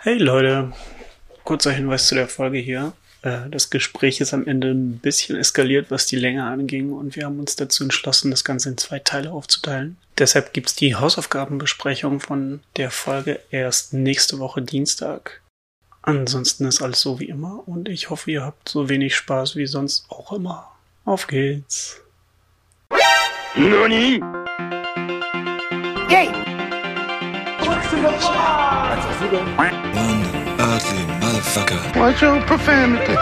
Hey Leute, kurzer Hinweis zu der Folge hier. Äh, Das Gespräch ist am Ende ein bisschen eskaliert, was die Länge anging, und wir haben uns dazu entschlossen, das Ganze in zwei Teile aufzuteilen. Deshalb gibt's die Hausaufgabenbesprechung von der Folge erst nächste Woche Dienstag. Ansonsten ist alles so wie immer und ich hoffe, ihr habt so wenig Spaß wie sonst auch immer. Auf geht's. NANI? Yay! One ugly motherfucker. Watch your profanity.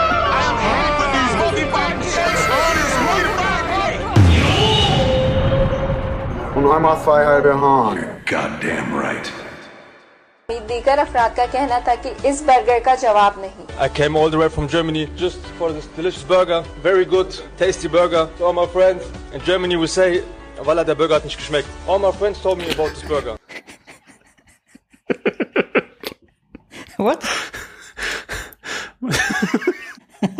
Muhammad Fahal Behan. Goddamn right. दीगर अफराद का कहना था कि इस बर्गर का जवाब नहीं I came all the way from Germany just for this delicious burger. Very good, tasty burger. To all my friends in Germany we say, Walla, der Burger hat nicht geschmeckt. All my friends told me about this burger. What?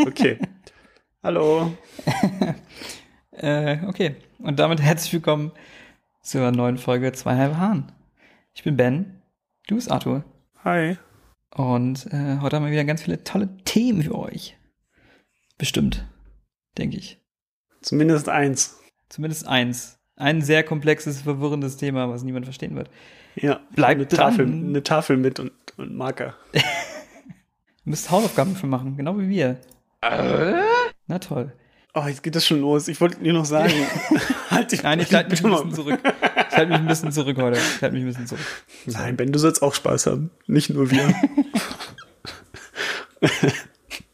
Okay. Hallo. Äh, okay. Und damit herzlich willkommen zur neuen Folge Zweieinhalb Hahn. Ich bin Ben. Du bist Arthur. Hi. Und äh, heute haben wir wieder ganz viele tolle Themen für euch. Bestimmt. Denke ich. Zumindest eins. Zumindest eins. Ein sehr komplexes, verwirrendes Thema, was niemand verstehen wird. Ja. Bleibt eine dran. Tafel, eine Tafel mit und, und Marker. Ihr müsst Hausaufgaben dafür machen, genau wie wir. Na toll. Oh, jetzt geht das schon los. Ich wollte dir noch sagen. halt dich Nein, ich halte mich ein bisschen zurück. Ich halte mich ein bisschen zurück heute. Ich halte mich ein bisschen zurück. Nein, Ben, du sollst auch Spaß haben. Nicht nur wir.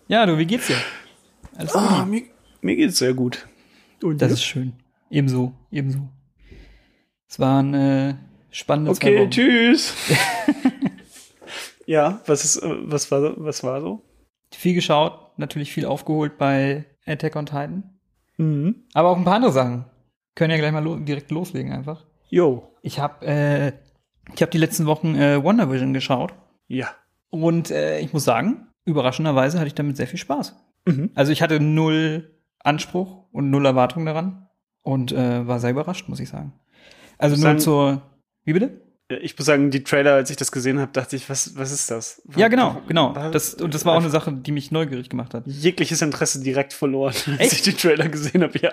Ja, du, wie geht's dir? Alles gut? Ah, mir, mir geht's sehr gut. Und Das dir? ist schön. Ebenso, ebenso. Es waren äh, spannende Okay, tschüss. ja, was ist, äh, was war, so- was war so? Viel geschaut, natürlich viel aufgeholt bei Attack on Titan. Mhm. Aber auch ein paar andere Sachen. Können ja gleich mal lo direkt loslegen einfach. Jo. Ich habe äh, ich habe die letzten Wochen äh, Wonder Vision geschaut Ja. und äh, ich muss sagen, überraschenderweise hatte ich damit sehr viel Spaß. Mhm. Also ich hatte null Anspruch und null Erwartung daran und äh, war sehr überrascht, muss ich sagen. Also nur zur Wie bitte? Äh, Ich muss sagen, die Trailer, als ich das gesehen habe, dachte ich, was, was ist das? Ja, genau, genau. Das, und das war auch eine Sache, die mich neugierig gemacht hat. Jegliches Interesse direkt verloren, als Echt? ich die Trailer gesehen habe, ja.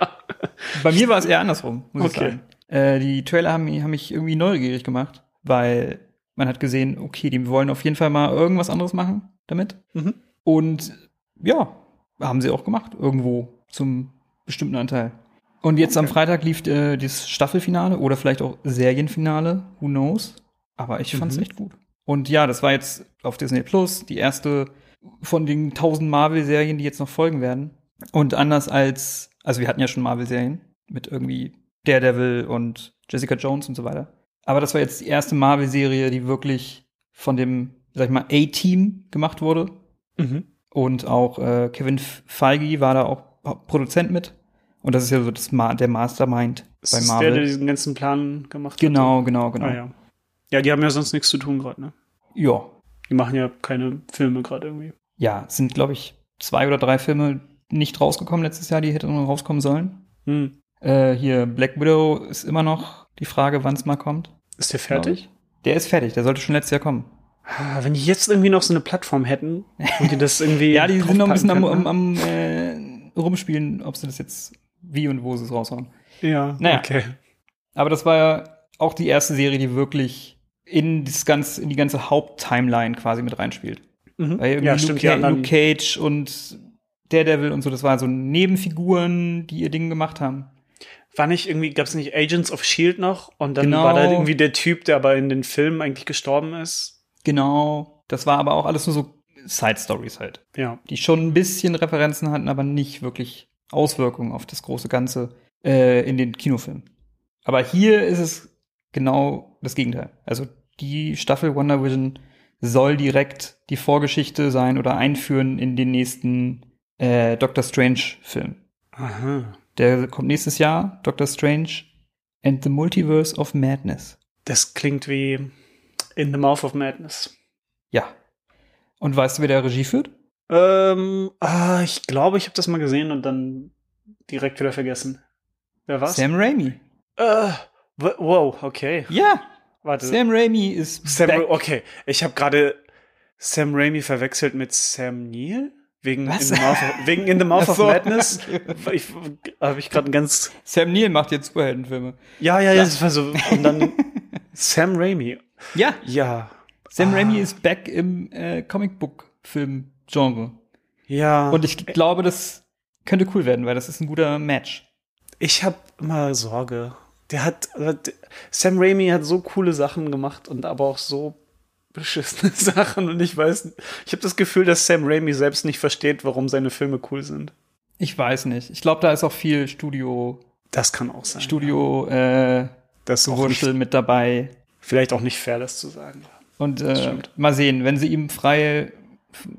Bei mir war es eher andersrum, muss ich Okay. sagen. Äh, die Trailer haben, mich- haben mich irgendwie neugierig gemacht, weil man hat gesehen, okay, die wollen auf jeden Fall mal irgendwas anderes machen damit. Mhm. Und ja, haben sie auch gemacht, irgendwo zum bestimmten Anteil. Und jetzt am Okay. Freitag lief äh, das Staffelfinale oder vielleicht auch Serienfinale, who knows. Aber ich fand's Mhm. echt gut. Und ja, das war jetzt auf Disney Plus die erste von den tausend Marvel-Serien, die jetzt noch folgen werden. Und anders als, also wir hatten ja schon Marvel-Serien mit irgendwie Daredevil und Jessica Jones und so weiter. Aber das war jetzt die erste Marvel-Serie, die wirklich von dem, sag ich mal, A-Team gemacht wurde. Mhm. Und auch äh, Kevin Feige war da auch Produzent mit. Und das ist ja so das Ma der Mastermind Ist bei Marvel. der, der diesen ganzen Plan gemacht hat? genau, genau, genau. Ah, ja. ja, die haben ja sonst nichts zu tun gerade, ne? ja. Die machen ja keine Filme gerade irgendwie. Ja, es sind, glaube ich, zwei oder drei Filme nicht rausgekommen letztes Jahr, die hätten noch rauskommen sollen. Hm. Äh, hier, Black Widow ist immer noch die Frage, wann es mal kommt. Ist der fertig? Der ist fertig, der sollte schon letztes Jahr kommen. Ah, Wenn die jetzt irgendwie noch so eine Plattform hätten und die das irgendwie. Ja, die sind noch ein bisschen am, draufpacken am, am äh, rumspielen, ob sie das jetzt wie und wo sie es raushauen. Ja, Naja. okay. Aber das war ja auch die erste Serie, die wirklich in, das ganze, in die ganze Haupttimeline quasi mit reinspielt. Mhm. Weil irgendwie Ja, Luke, stimmt, anderen- Luke Cage und Daredevil und so, das waren so Nebenfiguren, die ihr Ding gemacht haben. War nicht irgendwie, gab es nicht Agents of Shield noch? Und dann Genau. war da irgendwie der Typ, der aber in den Filmen eigentlich gestorben ist. Genau. Das war aber auch alles nur so Side-Stories halt, Ja. die schon ein bisschen Referenzen hatten, aber nicht wirklich Auswirkungen auf das große Ganze äh, in den Kinofilmen. Aber hier ist es genau das Gegenteil. Also die Staffel Wonder Vision soll direkt die Vorgeschichte sein oder einführen in den nächsten äh, Doctor Strange-Film. Aha. Der kommt nächstes Jahr, Doctor Strange and the Multiverse of Madness. Das klingt wie In the Mouth of Madness. Ja. Und weißt du, wer der Regie führt? Ähm, ah, ich glaube, ich habe das mal gesehen und dann direkt wieder vergessen. Wer war's? Sam Raimi. Äh, wow, okay. Ja, Warte. Sam Raimi ist Sam back. okay, ich habe gerade Sam Raimi verwechselt mit Sam Neill? Wegen Was? In the Mouth of, wegen In the Mouth so. of Madness? Ich, habe ich gerade ein ganz. Sam Neill macht jetzt Superheldenfilme. Ja, ja, ja, das war so. Und dann Sam Raimi. Ja, Ja. Sam Ah. Raimi ist back im äh, Comicbook-Film-Genre. Ja. Und ich glaube, das könnte cool werden, weil das ist ein guter Match. Ich habe immer Sorge. Der hat, Sam Raimi hat so coole Sachen gemacht und aber auch so beschissene Sachen und ich weiß, ich habe das Gefühl, dass Sam Raimi selbst nicht versteht, warum seine Filme cool sind. Ich weiß nicht. Ich glaube, da ist auch viel Studio, Das kann auch sein. Studio, äh, das nicht, mit dabei. vielleicht auch nicht fair, das zu sagen. Und äh, mal sehen, wenn sie ihm frei f-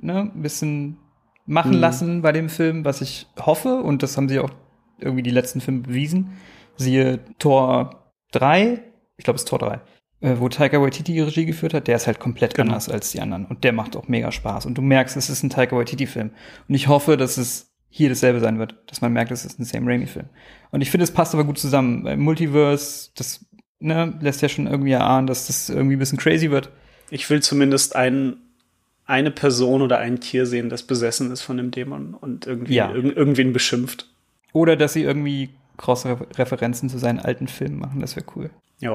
ne, ein bisschen machen Mhm. lassen bei dem Film, was ich hoffe, und das haben sie auch irgendwie die letzten Filme bewiesen. Siehe Tor 3, ich glaube es ist Tor 3, äh, wo Taika Waititi die Regie geführt hat, der ist halt komplett Genau. anders als die anderen. Und der macht auch mega Spaß. Und du merkst, es ist ein Taika Waititi-Film. Und ich hoffe, dass es hier dasselbe sein wird, dass man merkt, es ist ein Sam Raimi-Film. Und ich finde, es passt aber gut zusammen. Weil Multiverse, das ne, lässt ja schon irgendwie erahnen, dass das irgendwie ein bisschen crazy wird. Ich will zumindest ein, eine Person oder ein Tier sehen, das besessen ist von dem Dämon und irgendwie Ja. irg irgendwen beschimpft. Oder dass sie irgendwie Cross-Referenzen zu seinen alten Filmen machen, das wäre cool. Ja.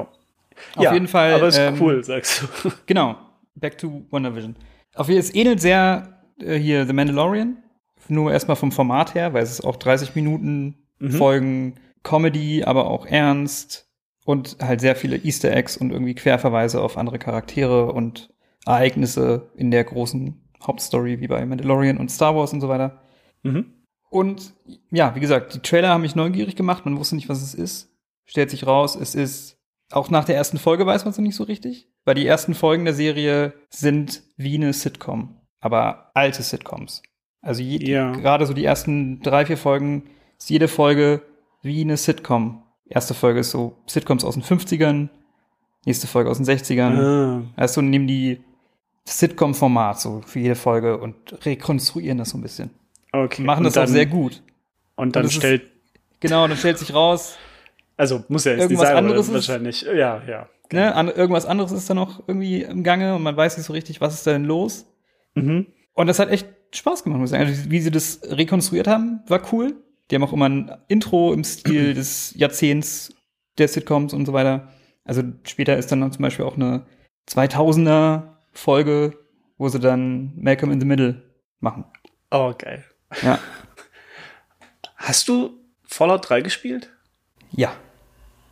Auf ja, jeden Fall, Aber ist ähm, cool, sagst du. Genau, Back to WandaVision. Auf jeden Fall, es ähnelt sehr äh, hier The Mandalorian, nur erstmal vom Format her, weil es ist auch 30 Minuten Mhm. Folgen Comedy, aber auch ernst und halt sehr viele Easter Eggs und irgendwie Querverweise auf andere Charaktere und Ereignisse in der großen Hauptstory wie bei Mandalorian und Star Wars und so weiter. Mhm. Und ja, wie gesagt, die Trailer haben mich neugierig gemacht. Man wusste nicht, was es ist. Stellt sich raus, es ist auch nach der ersten Folge weiß man es nicht so richtig, weil die ersten Folgen der Serie sind wie eine Sitcom, aber alte Sitcoms. Also Ja. gerade so die ersten drei, vier Folgen ist jede Folge wie eine Sitcom. Erste Folge ist so Sitcoms aus den 50ern, nächste Folge aus den 60ern. Ah, Also nehmen die Sitcom-Format so für jede Folge und rekonstruieren das so ein bisschen. okay. Machen das dann, auch sehr gut. Und dann Und das ist- stellt, Genau, dann stellt sich raus, also muss ja jetzt Irgendwas nicht sein, anderes ist- wahrscheinlich. Ja, ja. ne, an, irgendwas anderes ist da noch irgendwie im Gange und man weiß nicht so richtig, was ist da denn los. Mhm. Und das hat echt Spaß gemacht, muss ich sagen. Also, wie sie das rekonstruiert haben, war cool. Die haben auch immer ein Intro im Stil des Jahrzehnts der Sitcoms und so weiter. Also später ist dann zum Beispiel auch eine 2000er Folge, wo sie dann Malcolm in the Middle machen. Oh, geil. Ja. Hast du Fallout 3 gespielt? Ja.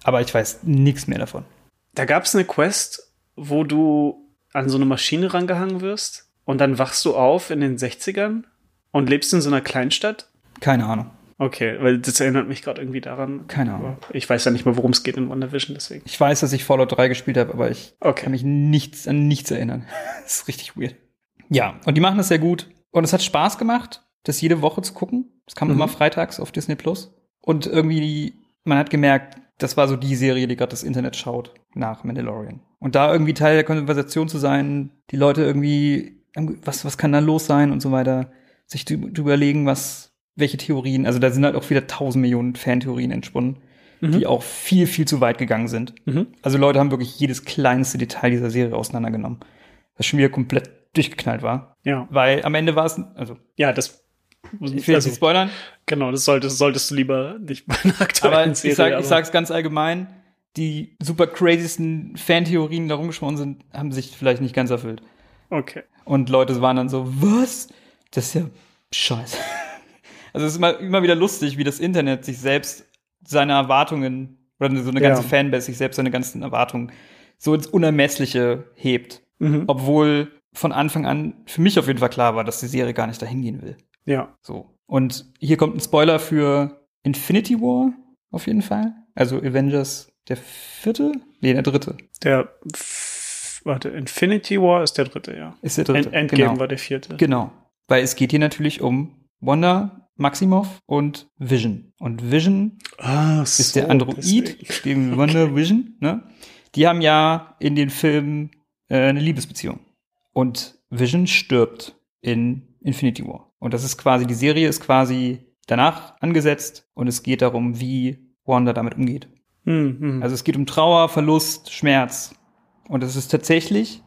Aber ich weiß nichts mehr davon. Da gab es eine Quest, wo du an so eine Maschine rangehangen wirst und dann wachst du auf in den 60ern und lebst in so einer Kleinstadt. Keine Ahnung. Okay, weil das erinnert mich gerade irgendwie daran. Keine Ahnung. Ich weiß ja nicht mehr, worum es geht in WandaVision, deswegen. Ich weiß, dass ich Fallout 3 gespielt habe, aber ich Okay. kann mich nichts an nichts erinnern. das ist richtig weird. Ja, und die machen das sehr gut. Und es hat Spaß gemacht, das jede Woche zu gucken. Es kam Mhm. immer freitags auf Disney Plus. Und irgendwie, man hat gemerkt, das war so die Serie, die gerade das Internet schaut nach Mandalorian. Und da irgendwie Teil der Konversation zu sein, die Leute irgendwie, was, was kann da los sein und so weiter, sich zu, zu überlegen, was, welche Theorien, also da sind halt auch wieder tausend Millionen Fantheorien entsponnen, die auch viel, viel zu weit gegangen sind. Mhm. Also Leute haben wirklich jedes kleinste Detail dieser Serie auseinandergenommen. Was schon wieder komplett durchgeknallt war. Ja. Weil am Ende war es, also Ja, das. ich will jetzt nicht Also, spoilern, genau, das solltest, solltest du lieber nicht bei einer aktuellen aber ich, sag, aber- ich sag's ganz allgemein, die super crazysten Fantheorien, die da rumgesprochen sind, haben sich vielleicht nicht ganz erfüllt. Okay. Und Leute waren dann so, was? Das ist ja scheiße. Also es ist immer, immer wieder lustig, wie das Internet sich selbst seine Erwartungen oder so eine ganze Ja. Fanbase sich selbst seine ganzen Erwartungen so ins Unermessliche hebt. Mhm. Obwohl von Anfang an für mich auf jeden Fall klar war, dass die Serie gar nicht dahin gehen will. Ja. So. Und hier kommt ein Spoiler für Infinity War auf jeden Fall. Also Avengers der vierte? Nee, der dritte. Der. Warte, Infinity War ist der dritte, ja. Ist der dritte. End Endgame genau. war der vierte. Genau. Weil es geht hier natürlich um Wanda Maximoff und Vision. Und Vision Ah, ist der Android, dem Wonder Vision, ne? Die haben ja in den Filmen äh, eine Liebesbeziehung. Und Vision stirbt in Infinity War. Und das ist quasi, die Serie ist quasi danach angesetzt und es geht darum, wie Wanda damit umgeht. Hm, hm. Also es geht um Trauer, Verlust, Schmerz. Und es ist tatsächlich,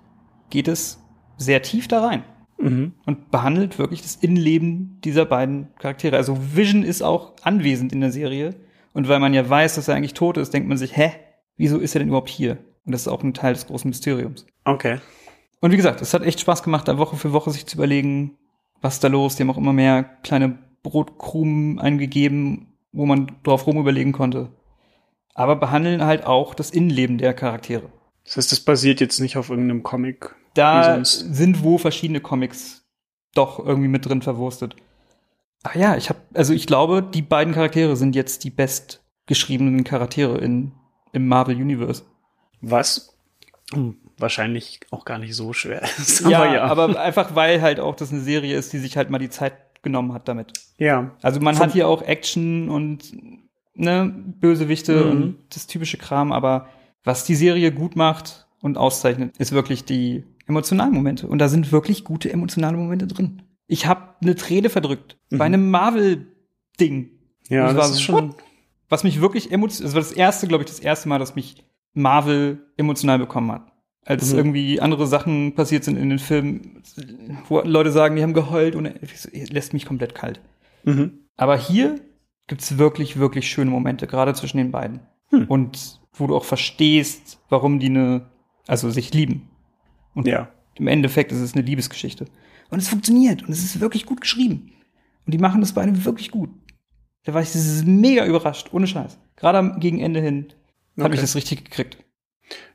geht es sehr tief da rein Mhm. und behandelt wirklich das Innenleben dieser beiden Charaktere. Also Vision ist auch anwesend in der Serie. Und weil man ja weiß, dass er eigentlich tot ist, denkt man sich, hä, wieso ist er denn überhaupt hier? Und das ist auch ein Teil des großen Mysteriums. Okay. Und wie gesagt, es hat echt Spaß gemacht, da Woche für Woche sich zu überlegen, was ist da los. Die haben auch immer mehr kleine Brotkrumen eingegeben, wo man drauf rum überlegen konnte. Aber behandeln halt auch das Innenleben der Charaktere. Das heißt, das basiert jetzt nicht auf irgendeinem Comic. Da sind wo verschiedene Comics doch irgendwie mit drin verwurstet. Ach ja, ich habe, also ich glaube, die beiden Charaktere sind jetzt die bestgeschriebenen Charaktere in, im Marvel Universe. Was? Hm, Wahrscheinlich auch gar nicht so schwer ist. ja, aber einfach weil halt auch das eine Serie ist, die sich halt mal die Zeit genommen hat damit. ja. Also man Von- hat hier auch Action und ne, Bösewichte Mhm. und das typische Kram, aber was die Serie gut macht und auszeichnet, ist wirklich die emotionalen Momente. Und da sind wirklich gute emotionale Momente drin. Ich habe eine Träne verdrückt bei einem Marvel-Ding. Ja, Das das, war ist schon. Was mich wirklich emotional, das war das erste, glaube ich, das erste Mal, dass mich Marvel emotional bekommen hat. Als Mhm. irgendwie andere Sachen passiert sind in den Filmen, wo Leute sagen, die haben geheult und lässt mich komplett kalt. Mhm. Aber hier gibt's wirklich, wirklich schöne Momente, gerade zwischen den beiden. Hm. Und wo du auch verstehst, warum die eine, also sich lieben. Und Ja. im Endeffekt ist es eine Liebesgeschichte. Und es funktioniert und es ist wirklich gut geschrieben. Und die machen das beide wirklich gut. Da war ich mega überrascht, ohne Scheiß. Gerade am gegen Ende hin habe ich Okay. das richtig gekriegt.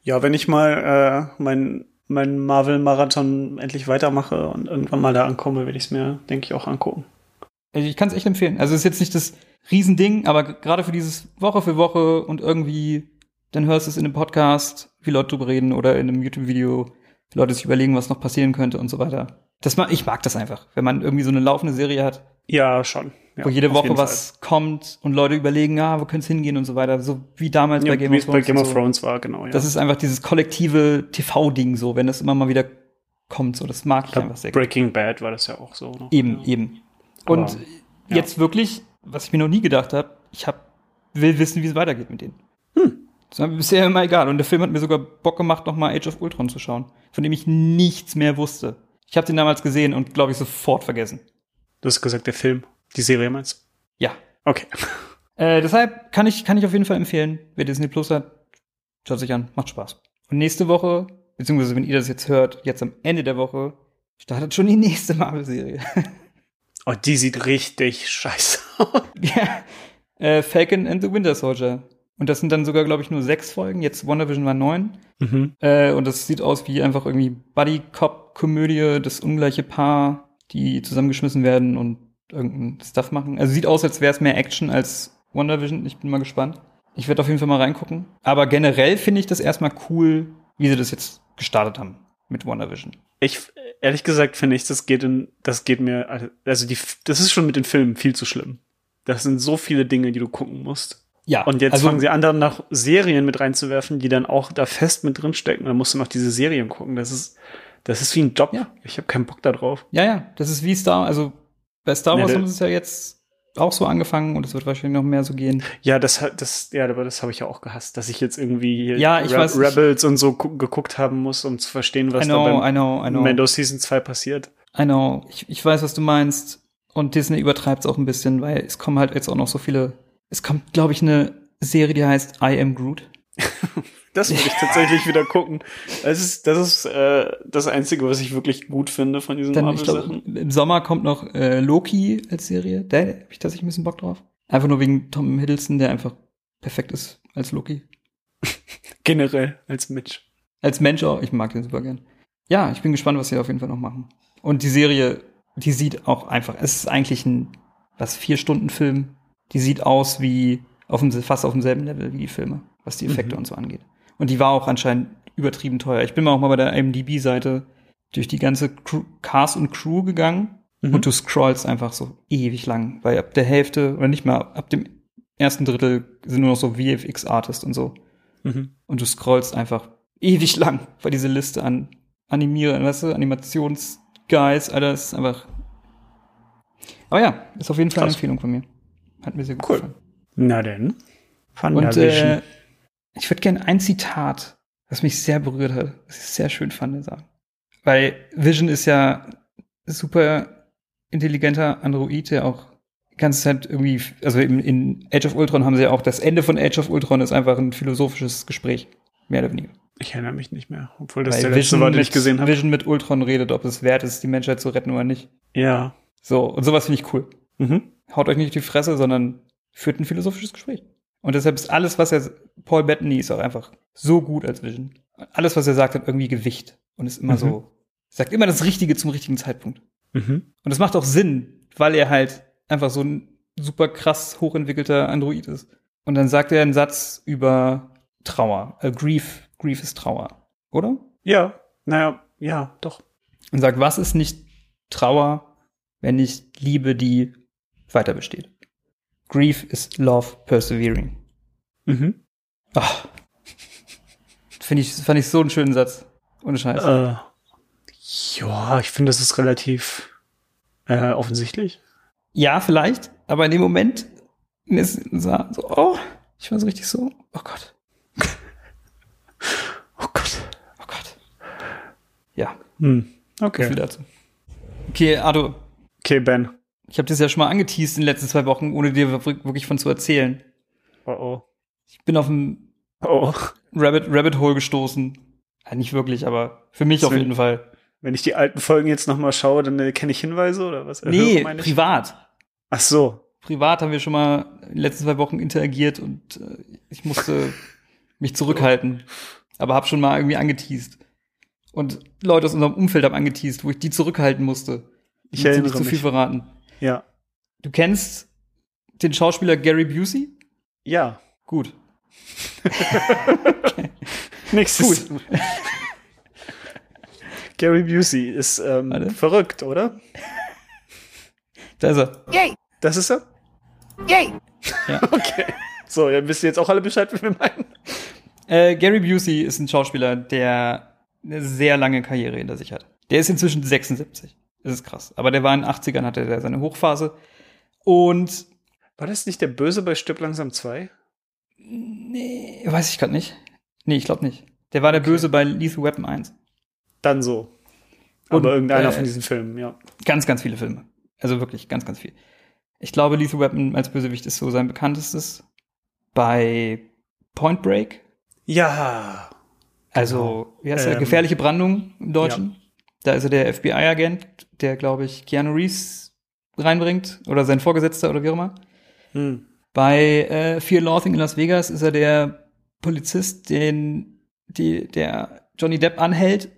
Ja, wenn ich mal äh, mein, mein Marvel-Marathon endlich weitermache und irgendwann mal da ankomme, werde ich es mir, denke ich, auch angucken. Also ich kann es echt empfehlen. Also es ist jetzt nicht das Riesending, aber gerade für dieses Woche für Woche und irgendwie, dann hörst du es in einem Podcast, wie Leute drüber reden oder in einem YouTube-Video, Leute sich überlegen, was noch passieren könnte und so weiter. Das mag, ich mag das einfach, wenn man irgendwie so eine laufende Serie hat, Ja, schon. Ja, wo jede Woche was kommt und Leute überlegen, ah, wo könnte es hingehen und so weiter. So wie damals Fall. Ja, bei Game wie of es bei Thrones. Game of so. Thrones war, genau. Ja. Das ist einfach dieses kollektive TV-Ding so, wenn das immer mal wieder kommt. So, das mag ich einfach sehr. Breaking Bad war das ja auch so. Ne? Eben, ja. eben. Und Aber, jetzt wirklich, was ich mir noch nie gedacht habe, ich hab, will wissen, wie es weitergeht mit denen. Das war mir bisher immer egal. Und der Film hat mir sogar Bock gemacht, nochmal Age of Ultron zu schauen, von dem ich nichts mehr wusste. Ich habe den damals gesehen und glaube ich sofort vergessen. Du hast gesagt, der Film. Die Serie meinst Ja. Okay. Äh, deshalb kann ich, kann ich auf jeden Fall empfehlen, wer Disney Plus hat, schaut sich an, macht Spaß. Und nächste Woche, beziehungsweise wenn ihr das jetzt hört, jetzt am Ende der Woche, startet schon die nächste Marvel-Serie. Oh, die sieht richtig scheiße aus. Ja, äh, Falcon and the Winter Soldier. Und das sind dann sogar, glaube ich, nur sechs Folgen. Jetzt WandaVision war neun. Mhm. Äh, und das sieht aus wie einfach irgendwie Buddy-Cop-Komödie, das ungleiche Paar, die zusammengeschmissen werden und irgendein Stuff machen. Also sieht aus, als wäre es mehr Action als WandaVision. Ich bin mal gespannt. Ich werde auf jeden Fall mal reingucken. Aber generell finde ich das erstmal cool, wie sie das jetzt gestartet haben mit WandaVision. Ich, ehrlich gesagt, finde ich, das geht in, das geht mir, also die, das ist schon mit den Filmen viel zu schlimm. Das sind so viele Dinge, die du gucken musst. Ja, Und jetzt also, fangen sie an, dann noch Serien mit reinzuwerfen, die dann auch da fest mit drinstecken. Dann musst du noch diese Serien gucken. Das ist, das ist wie ein Job. Ja. Ich habe keinen Bock da drauf. Ja, ja, das ist wie Star, also bei Star Wars der- haben sie es ja jetzt auch so angefangen und es wird wahrscheinlich noch mehr so gehen. Ja, das hat, das, ja, aber das habe ich ja auch gehasst, dass ich jetzt irgendwie hier Ja, ich weiß, ich- Rebels und so gu- geguckt haben muss, um zu verstehen, was I know, da I beim know, I know. Mando Season 2 passiert. I know. Ich, ich weiß, was du meinst. Und Disney übertreibt es auch ein bisschen, weil es kommen halt jetzt auch noch so viele. Es kommt, glaube ich, eine Serie, die heißt I Am Groot. Das würde ich tatsächlich wieder gucken. Das ist, das ist äh, das Einzige, was ich wirklich gut finde von diesen Marvel-Sachen. im Sommer kommt noch äh, Loki als Serie. Da habe ich tatsächlich ein bisschen Bock drauf. Einfach nur wegen Tom Hiddleston, der einfach perfekt ist als Loki. Generell als Mensch. Als Mensch auch. Ich mag den super gern. Ja, ich bin gespannt, was sie auf jeden Fall noch machen. Und die Serie, die sieht auch einfach, es ist eigentlich ein, was, vier Stunden Film. Die sieht aus wie auf dem, fast auf demselben Level wie die Filme, was die Effekte Mhm. und so angeht. Und die war auch anscheinend übertrieben teuer. Ich bin mal auch mal bei der IMDb-Seite durch die ganze Crew, Cast und Crew gegangen Mhm. und du scrollst einfach so ewig lang, weil ab der Hälfte oder nicht mal ab dem ersten Drittel sind nur noch so VFX-Artists und so. Mhm. Und du scrollst einfach ewig lang bei diese Liste an Animieren, weißt du, Animationsguys, ist einfach. Aber ja, ist auf jeden Fall eine Krass. Empfehlung von mir. Hat mir sehr gut Cool. gefallen. Na denn. Und äh, ich würde gerne ein Zitat, was mich sehr berührt hat, was ich sehr schön fand, sagen. Weil Vision ist ja super intelligenter Android, der auch die ganze Zeit irgendwie, also in, in Age of Ultron haben sie ja auch, das Ende von Age of Ultron ist einfach ein philosophisches Gespräch. Mehr oder weniger. Ich erinnere mich nicht mehr, obwohl das Weil der letzte war, den ich mit, gesehen habe. Vision mit Ultron redet, ob es wert ist, die Menschheit zu retten oder nicht. Ja. So, und sowas finde ich cool. Mhm. Haut euch nicht auf die Fresse, sondern führt ein philosophisches Gespräch. Und deshalb ist alles, was er, Paul Bettany ist auch einfach so gut als Vision. Alles, was er sagt, hat irgendwie Gewicht und ist immer Mhm. so, sagt immer das Richtige zum richtigen Zeitpunkt. Mhm. Und das macht auch Sinn, weil er halt einfach so ein super krass hochentwickelter Android ist. Und dann sagt er einen Satz über Trauer. Äh, Grief. Grief ist Trauer. Oder? Ja, naja, ja, doch. Und sagt, was ist nicht Trauer, wenn nicht Liebe, die weiter besteht? Grief is love persevering. Mhm. Ach. Finde ich, fand ich so einen schönen Satz. Ohne Scheiß. Äh, ja, ich finde, das ist relativ äh, offensichtlich. Ja, vielleicht, aber in dem Moment ist so, oh, ich war so richtig so, oh Gott, Oh Gott. oh Gott. Ja, Hm. so Okay. viel dazu. Okay, Ado, Okay, Ben. Ich habe das ja schon mal angeteased in den letzten zwei Wochen, ohne dir wir- wirklich von zu erzählen. Oh oh. Ich bin auf ein Oh. Rabbit, Rabbit Hole gestoßen. Ja, nicht wirklich, aber für mich auf Sven. jeden Fall. Wenn ich die alten Folgen jetzt noch mal schaue, dann äh, kenne ich Hinweise oder was? Nee, meine ich? privat. Ach so. Privat haben wir schon mal in den letzten zwei Wochen interagiert und äh, ich musste mich zurückhalten. Aber habe schon mal irgendwie angeteased. Und Leute aus unserem Umfeld haben angeteased, wo ich die zurückhalten musste. Ich erinnere nicht zu viel verraten. Ja. Du kennst den Schauspieler Gary Busey? Ja. Gut. Nächstes. Gary Busey ist ähm, Warte. verrückt, oder? Da ist er. Das ist er? Ja. Okay. So, dann wisst ihr jetzt auch alle Bescheid, wie wir meinen. Äh, Gary Busey ist ein Schauspieler, der eine sehr lange Karriere hinter sich hat. Der ist inzwischen 76. Das ist krass. Aber der war in den 80ern, hatte der seine Hochphase. Und War das nicht der Böse bei Stirb langsam 2? nee, weiß ich gerade nicht. Nee, ich glaube nicht. Der war der Böse bei Lethal Weapon 1. Dann so. Aber Und, irgendeiner äh, von diesen Filmen, ja. Ganz, ganz viele Filme. Also wirklich ganz, ganz viel. Ich glaube, Lethal Weapon als Bösewicht ist so sein bekanntestes. Bei Point Break, Ja. also, wie heißt er? Ähm, Gefährliche Brandung im Deutschen. Da ist er der FBI-Agent, der, glaube ich, Keanu Reeves reinbringt oder sein Vorgesetzter oder wie auch immer. Hm. Bei äh, Fear Loathing in Las Vegas ist er der Polizist, den die, der Johnny Depp anhält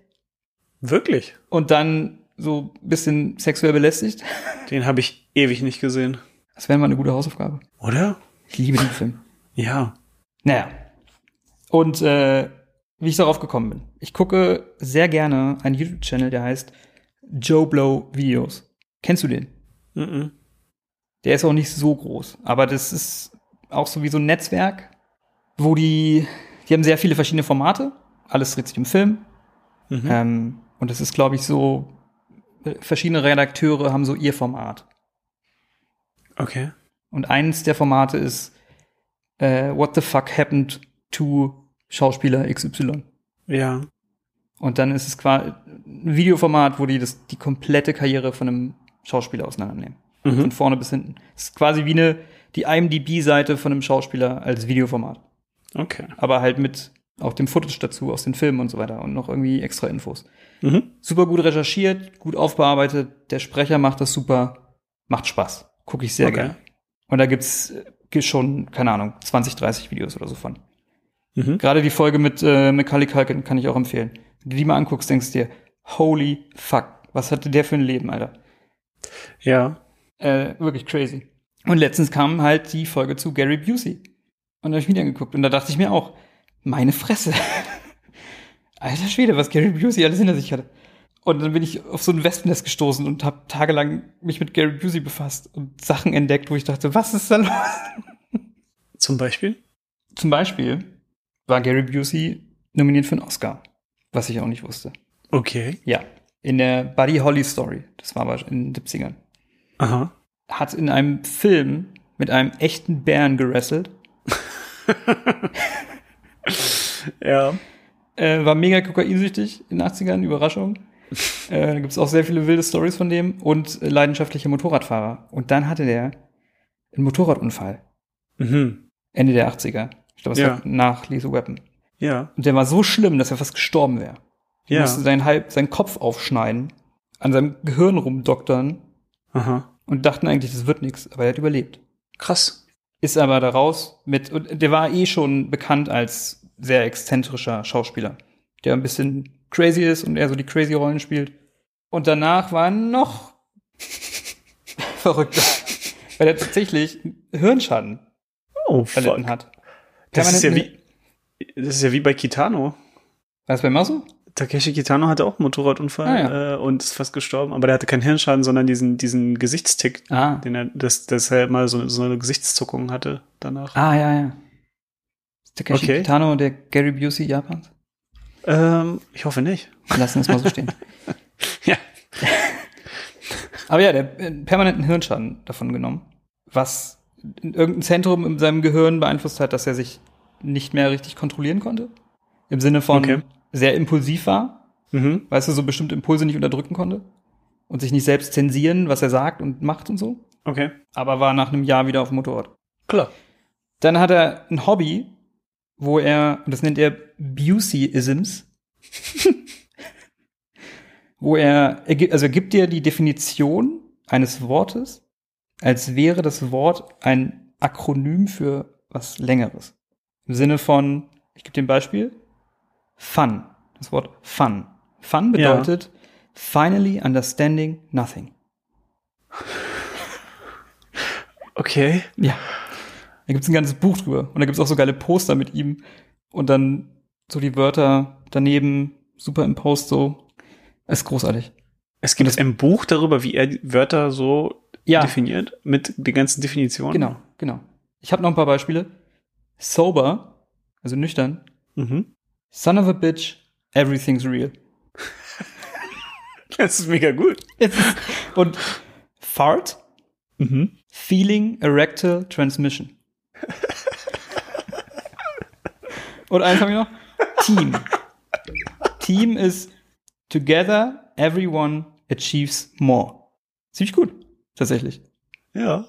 Wirklich? und dann so ein bisschen sexuell belästigt. Den habe ich ewig nicht gesehen. Das wäre mal eine gute Hausaufgabe. Oder? Ich liebe den Film. Ja. Naja. Und äh, wie ich darauf gekommen bin. Ich gucke sehr gerne einen YouTube-Channel, der heißt Joe Blow Videos. Kennst du den? Mhm. Der ist auch nicht so groß, aber das ist auch so wie so ein Netzwerk, wo die, die haben sehr viele verschiedene Formate. Alles dreht sich um Film. Mhm. Ähm, und das ist, glaube ich, so, äh, verschiedene Redakteure haben so ihr Format. Okay. Und eins der Formate ist äh, What the fuck happened to Schauspieler XY? Ja. Und dann ist es quasi ein Videoformat, wo die das, die komplette Karriere von einem Schauspieler auseinandernehmen. Mhm. Von vorne bis hinten. Es ist quasi wie eine, die IMDb-Seite von einem Schauspieler als Videoformat. Okay. Aber halt mit auch dem Footage dazu aus den Filmen und so weiter und noch irgendwie extra Infos. Mhm. Super gut recherchiert, gut aufbearbeitet. Der Sprecher macht das super. Macht Spaß. Gucke ich sehr Okay. gerne. Und da gibt's äh, schon, keine Ahnung, 20, 30 Videos oder so von. Mhm. Gerade die Folge mit äh, Macaulay Culkin kann ich auch empfehlen. Wenn du die mal anguckst, denkst du dir, holy fuck, was hatte der für ein Leben, Alter? Ja. Äh, wirklich crazy. Und letztens kam halt die Folge zu Gary Busey. Und da habe ich wieder angeguckt und da dachte ich mir auch, meine Fresse. Alter Schwede, was Gary Busey alles hinter sich hatte. Und dann bin ich auf so ein Wespennest gestoßen und habe tagelang mich mit Gary Busey befasst und Sachen entdeckt, wo ich dachte, was ist da los? Zum Beispiel? Zum Beispiel war Gary Busey nominiert für einen Oscar, was ich auch nicht wusste. Okay. Ja, in der Buddy Holly Story, das war aber in den 70ern, Aha. hat in einem Film mit einem echten Bären gerasselt, Ja. äh, war mega kokainsüchtig in den 80ern, Überraschung. äh, da gibt's auch sehr viele wilde Stories von dem und äh, leidenschaftlicher Motorradfahrer. Und dann hatte der einen Motorradunfall. Mhm. Ende der 80er. Ich glaube, es Ja. war nach Lethal Weapon. Ja. Und der war so schlimm, dass er fast gestorben wäre. Er Ja. musste seinen, halb, seinen Kopf aufschneiden, an seinem Gehirn rumdoktern Aha. und dachten eigentlich, das wird nichts, aber er hat überlebt. Krass. Ist aber da raus mit, und der war eh schon bekannt als sehr exzentrischer Schauspieler, der ein bisschen crazy ist und eher so die crazy Rollen spielt. Und danach war er noch verrückter, weil er tatsächlich Hirnschaden Oh, erlitten hat. Das ist ja wie, das ist ja wie bei Kitano. War das bei Masu? Takeshi Kitano hatte auch einen Motorradunfall Ah, ja. äh, und ist fast gestorben, aber der hatte keinen Hirnschaden, sondern diesen, diesen Gesichtstick, Ah. den er, dass, dass er mal so, so eine Gesichtszuckung hatte danach. Ah, ja, ja. Ist Takeshi Okay. Kitano der Gary Busey Japans? Ähm, ich hoffe nicht. Wir Lassen es mal so stehen. Ja. Aber ja, der permanenten Hirnschaden davon genommen, was irgendein Zentrum in seinem Gehirn beeinflusst hat, dass er sich nicht mehr richtig kontrollieren konnte. Im Sinne von Okay. sehr impulsiv war, Mhm. weißt du, so bestimmte Impulse nicht unterdrücken konnte und sich nicht selbst zensieren, was er sagt und macht und so. Okay. Aber war nach einem Jahr wieder auf dem Motorrad. Klar. Dann hat er ein Hobby, wo er, und das nennt er Busey-Isms, wo er, also er gibt dir die Definition eines Wortes, als wäre das Wort ein Akronym für was Längeres. Im Sinne von, ich gebe dir ein Beispiel, Fun. Das Wort Fun. Fun Ja. bedeutet finally understanding nothing. Okay. Ja. Da gibt's ein ganzes Buch drüber. Und da gibt's auch so geile Poster mit ihm. Und dann so die Wörter daneben superimposed so. Ist großartig. Es gibt ein Buch darüber, wie er Wörter so Ja. definiert, mit den ganzen Definitionen. Genau, genau. Ich habe noch ein paar Beispiele. Sober, also nüchtern. Mhm. Son of a bitch, everything's real. Das ist mega gut. Und fart, Mhm. feeling erectile transmission. Und eins habe ich noch. Team. Team ist together everyone achieves more. Ziemlich gut, tatsächlich. Ja.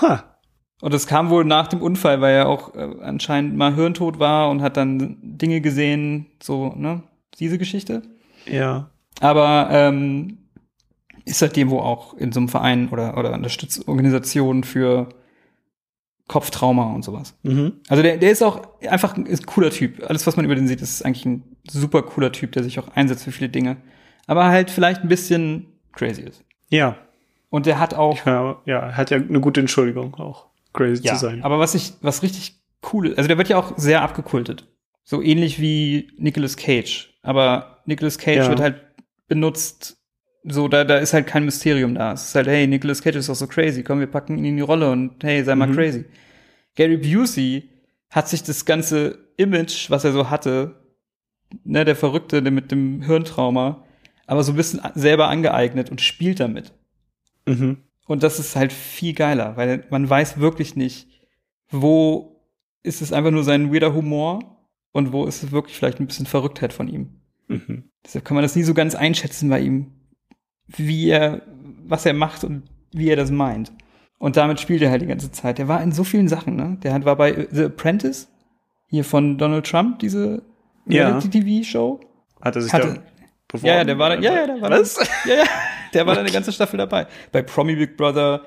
Ha. Und das kam wohl nach dem Unfall, weil er auch äh, anscheinend mal hirntot war und hat dann Dinge gesehen, so, ne, diese Geschichte. Ja. Aber ähm, ist seitdem wo auch in so einem Verein oder, oder Unterstützungsorganisation für Kopftrauma und sowas. Mhm. Also der, der ist auch einfach ein, ist ein cooler Typ. Alles, was man über den sieht, ist eigentlich ein super cooler Typ, der sich auch einsetzt für viele Dinge. Aber halt vielleicht ein bisschen crazy ist. Ja. Und der hat auch Ja, ja, er hat ja eine gute Entschuldigung auch, crazy Ja, zu sein. aber was ich, was richtig cool ist, also der wird ja auch sehr abgekultet. So ähnlich wie Nicolas Cage. Aber Nicolas Cage Ja. wird halt benutzt, so, da, da ist halt kein Mysterium da. Es ist halt, hey, Nicolas Cage ist doch so crazy, komm, wir packen ihn in die Rolle und hey, sei mal Mhm. crazy. Gary Busey hat sich das ganze Image, was er so hatte, ne, der Verrückte der mit dem Hirntrauma, aber so ein bisschen selber angeeignet und spielt damit. Mhm. Und das ist halt viel geiler, weil man weiß wirklich nicht, wo ist es einfach nur sein weirder Humor und wo ist es wirklich vielleicht ein bisschen Verrücktheit von ihm. Mhm. Deshalb kann man das nie so ganz einschätzen bei ihm, wie er, was er macht und wie er das meint. Und damit spielt er halt die ganze Zeit. Der war in so vielen Sachen, ne? Der hat, war bei The Apprentice, hier von Donald Trump, diese Ja. Reality-TV-Show. Hat er sich Hatte- da beworben? Ja, ja, der war da, ja, ja, der war Was? da, ja, ja, der war da eine ganze Staffel dabei. Bei Promi Big Brother,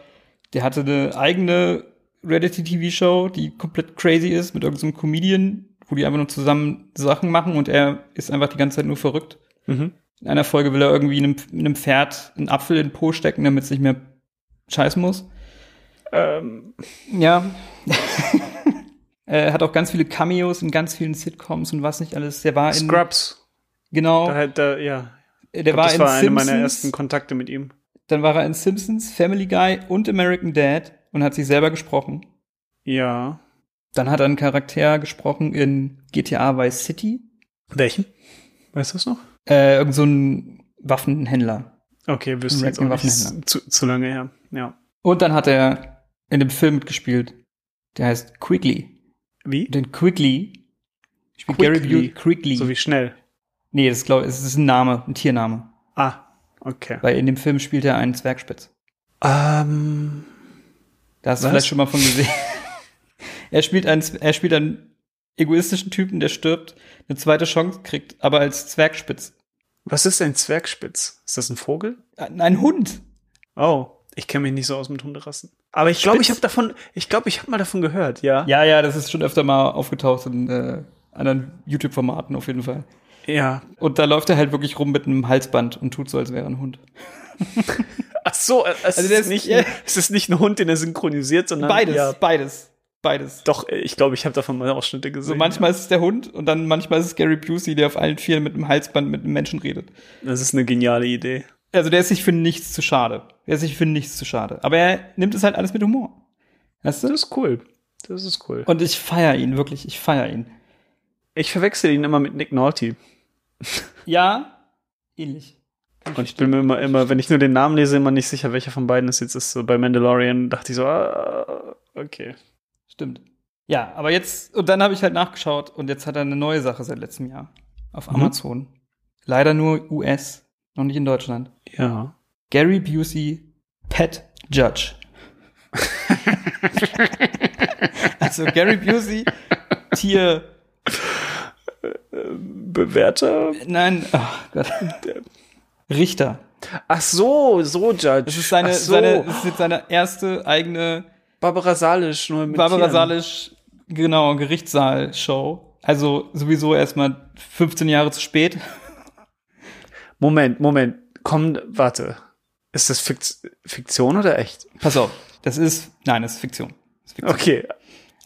der hatte eine eigene Reality-TV-Show, die komplett crazy ist, mit irgendeinem Comedian, wo die einfach nur zusammen Sachen machen und er ist einfach die ganze Zeit nur verrückt. Mhm. In einer Folge will er irgendwie einem, einem Pferd einen Apfel in den Po stecken, damit es nicht mehr scheißen muss. Ähm, Ja. er hat auch ganz viele Cameos in ganz vielen Sitcoms und was nicht alles. Der war in, Scrubs. Genau, Da, hat- da, ja. der glaub, war das in war eine Simpsons. meiner ersten Kontakte mit ihm. Dann war er in Simpsons, Family Guy und American Dad und hat sich selber gesprochen. Ja. Dann hat er einen Charakter gesprochen in GTA Vice City. Welchen? Weißt du es noch? Äh, irgend so ein Waffenhändler. Okay, wüsste jetzt auch nicht. Zu, zu lange her. Ja. Und dann hat er in dem Film mitgespielt. Der heißt Quigley. Wie? Den Quigley spielt Quickly. Gary Busey. Quigley. So wie schnell. Nee, das glaube es ist ein Name, ein Tiername. Ah, okay. Weil in dem Film spielt er einen Zwergspitz. Ähm, Da hast du vielleicht schon mal von gesehen. er spielt einen, er spielt einen egoistischen Typen, der stirbt, eine zweite Chance kriegt, aber als Zwergspitz. was ist ein Zwergspitz? Ist das ein Vogel? Ein Hund. Oh, ich kenne mich nicht so aus mit Hunderassen. Aber ich glaube, ich habe davon, ich glaube, ich habe mal davon gehört, ja. Ja, ja, das ist schon öfter mal aufgetaucht in äh, anderen YouTube-Formaten auf jeden Fall. Ja. Und da läuft er halt wirklich rum mit einem Halsband und tut so, als wäre er ein Hund. Ach so, äh, es, Also ist ist- nicht, ja. es ist nicht ein Hund, den er synchronisiert, sondern Beides, Ja, beides, beides. doch, äh, ich glaube, ich habe davon mal Ausschnitte gesehen. So manchmal ist es der Hund und dann manchmal ist es Gary Busey, der auf allen Vieren mit einem Halsband mit einem Menschen redet. Das ist eine geniale Idee. Also der ist sich für nichts zu schade. Der ist sich für nichts zu schade. Aber er nimmt es halt alles mit Humor. Weißt du? Das ist cool. Das ist cool. Und ich feiere ihn, wirklich, ich feiere ihn. Ich verwechsel ihn immer mit Nick Nolte. Ja, ähnlich. Und ich bin mir immer, immer, wenn ich nur den Namen lese, immer nicht sicher, welcher von beiden es jetzt ist. So bei Mandalorian dachte ich so, ah, okay. Stimmt. Ja, aber jetzt, und dann habe ich halt nachgeschaut und jetzt hat er eine neue Sache seit letztem Jahr auf Mhm. Amazon. Leider nur US, noch nicht in Deutschland. Ja. Gary Busey, Pet Judge. also Gary Busey, Tier, Bewerter? nein, ach Gott. Richter. Ach so, so Judge. Das ist seine, so. seine, das ist jetzt seine erste eigene Barbara Salisch, nur mit Barbara Tieren. Salisch, genau, Gerichtssaal-Show. Also sowieso erstmal 15 Jahre zu spät. Moment, Moment. Komm, warte. Ist das Fikt Fiktion oder echt? Pass auf, das ist, nein, das ist Fiktion. Das ist Fiktion. Okay.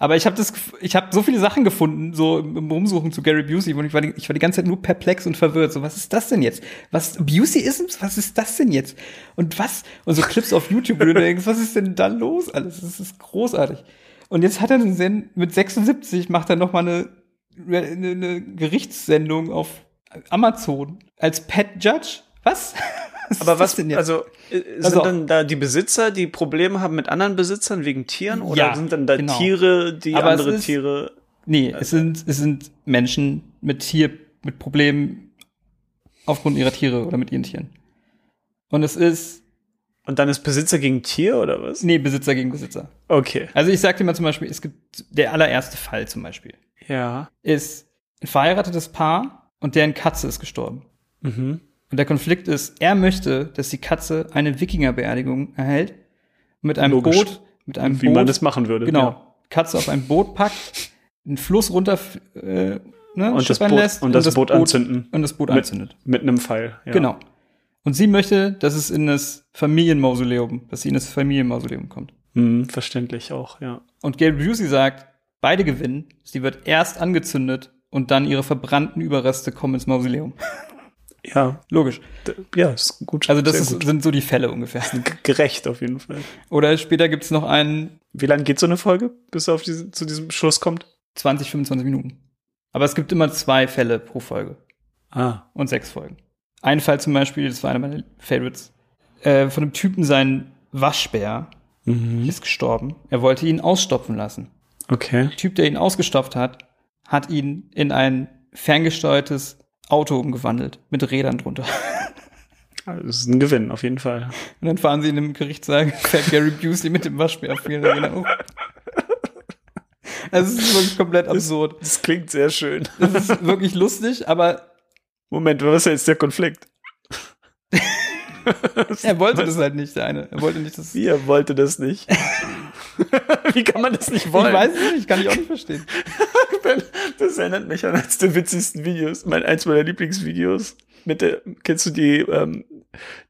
Aber ich habe das, ich habe so viele Sachen gefunden, so im Rumsuchen zu Gary Busey, und ich war, die, ich war die ganze Zeit nur perplex und verwirrt. So, was ist das denn jetzt? Was Buseyisms? Was ist das denn jetzt? Und was? Und so Clips auf YouTube, wo du denkst, was ist denn da los? Alles, das ist großartig. Und jetzt hat er einen Sen mit 76 macht er noch mal eine, eine, eine Gerichtssendung auf Amazon als Pet Judge. Was? Was Aber was denn jetzt? Also, äh, sind Also- dann da die Besitzer, die Probleme haben mit anderen Besitzern wegen Tieren? Oder Ja, sind dann da genau. Tiere, die Aber andere ist- Tiere. Nee, es sind, es sind Menschen mit Tier, mit Problemen aufgrund ihrer Tiere oder mit ihren Tieren. Und es ist, Und dann ist Besitzer gegen Tier oder was? nee, Besitzer gegen Besitzer. Okay. Also ich sag dir mal zum Beispiel, es gibt der allererste Fall zum Beispiel, Ja. ist ein verheiratetes Paar und deren Katze ist gestorben. Mhm. Und der Konflikt ist, er möchte, dass die Katze eine Wikingerbeerdigung erhält, mit einem Logisch. Boot, mit einem Wie Boot, man das machen würde. genau, Ja. Katze auf ein Boot packt, einen Fluss runter äh, ne, Und das Boot- lässt und das Boot anzünden. und das Boot Mit- anzündet. Mit einem Pfeil. Ja. Genau. Und sie möchte, dass es in das Familienmausoleum, dass sie in das Familienmausoleum kommt. Mhm, verständlich auch, ja. Und Gail Busey sagt, beide gewinnen. Sie wird erst angezündet und dann ihre verbrannten Überreste kommen ins Mausoleum. Ja, Logisch. ja, ist gut. Also das ist, gut. sind so die Fälle ungefähr. Gerecht auf jeden Fall. Oder später gibt's noch einen Wie lange geht so eine Folge, bis er auf diese, zu diesem Schluss kommt? 20, 25 Minuten. Aber es gibt immer zwei Fälle pro Folge Ah. und sechs Folgen. Ein Fall zum Beispiel, das war einer meiner Favorites, äh, von einem Typen, sein Waschbär Mhm. ist gestorben. Er wollte ihn ausstopfen lassen. Okay. Der Typ, der ihn ausgestopft hat, hat ihn in ein ferngesteuertes Auto umgewandelt mit Rädern drunter. Also, Das ist ein Gewinn, auf jeden Fall. Und dann fahren sie in einem Gerichtssaal, fährt Gary Busey mit dem Waschbär auf ihren Rädern hoch. Also es ist wirklich komplett absurd. Das klingt sehr schön. Das ist wirklich lustig, aber Moment, was ist jetzt der Konflikt? er wollte das halt nicht, der eine. Er wollte nicht, dass Wie, er wollte das nicht. Wie kann man das nicht Ich wollen? weiß es nicht, kann ich auch nicht verstehen. Das erinnert mich an eines der witzigsten Videos, mein, eins meiner Lieblingsvideos. Mit der, kennst du die, ähm,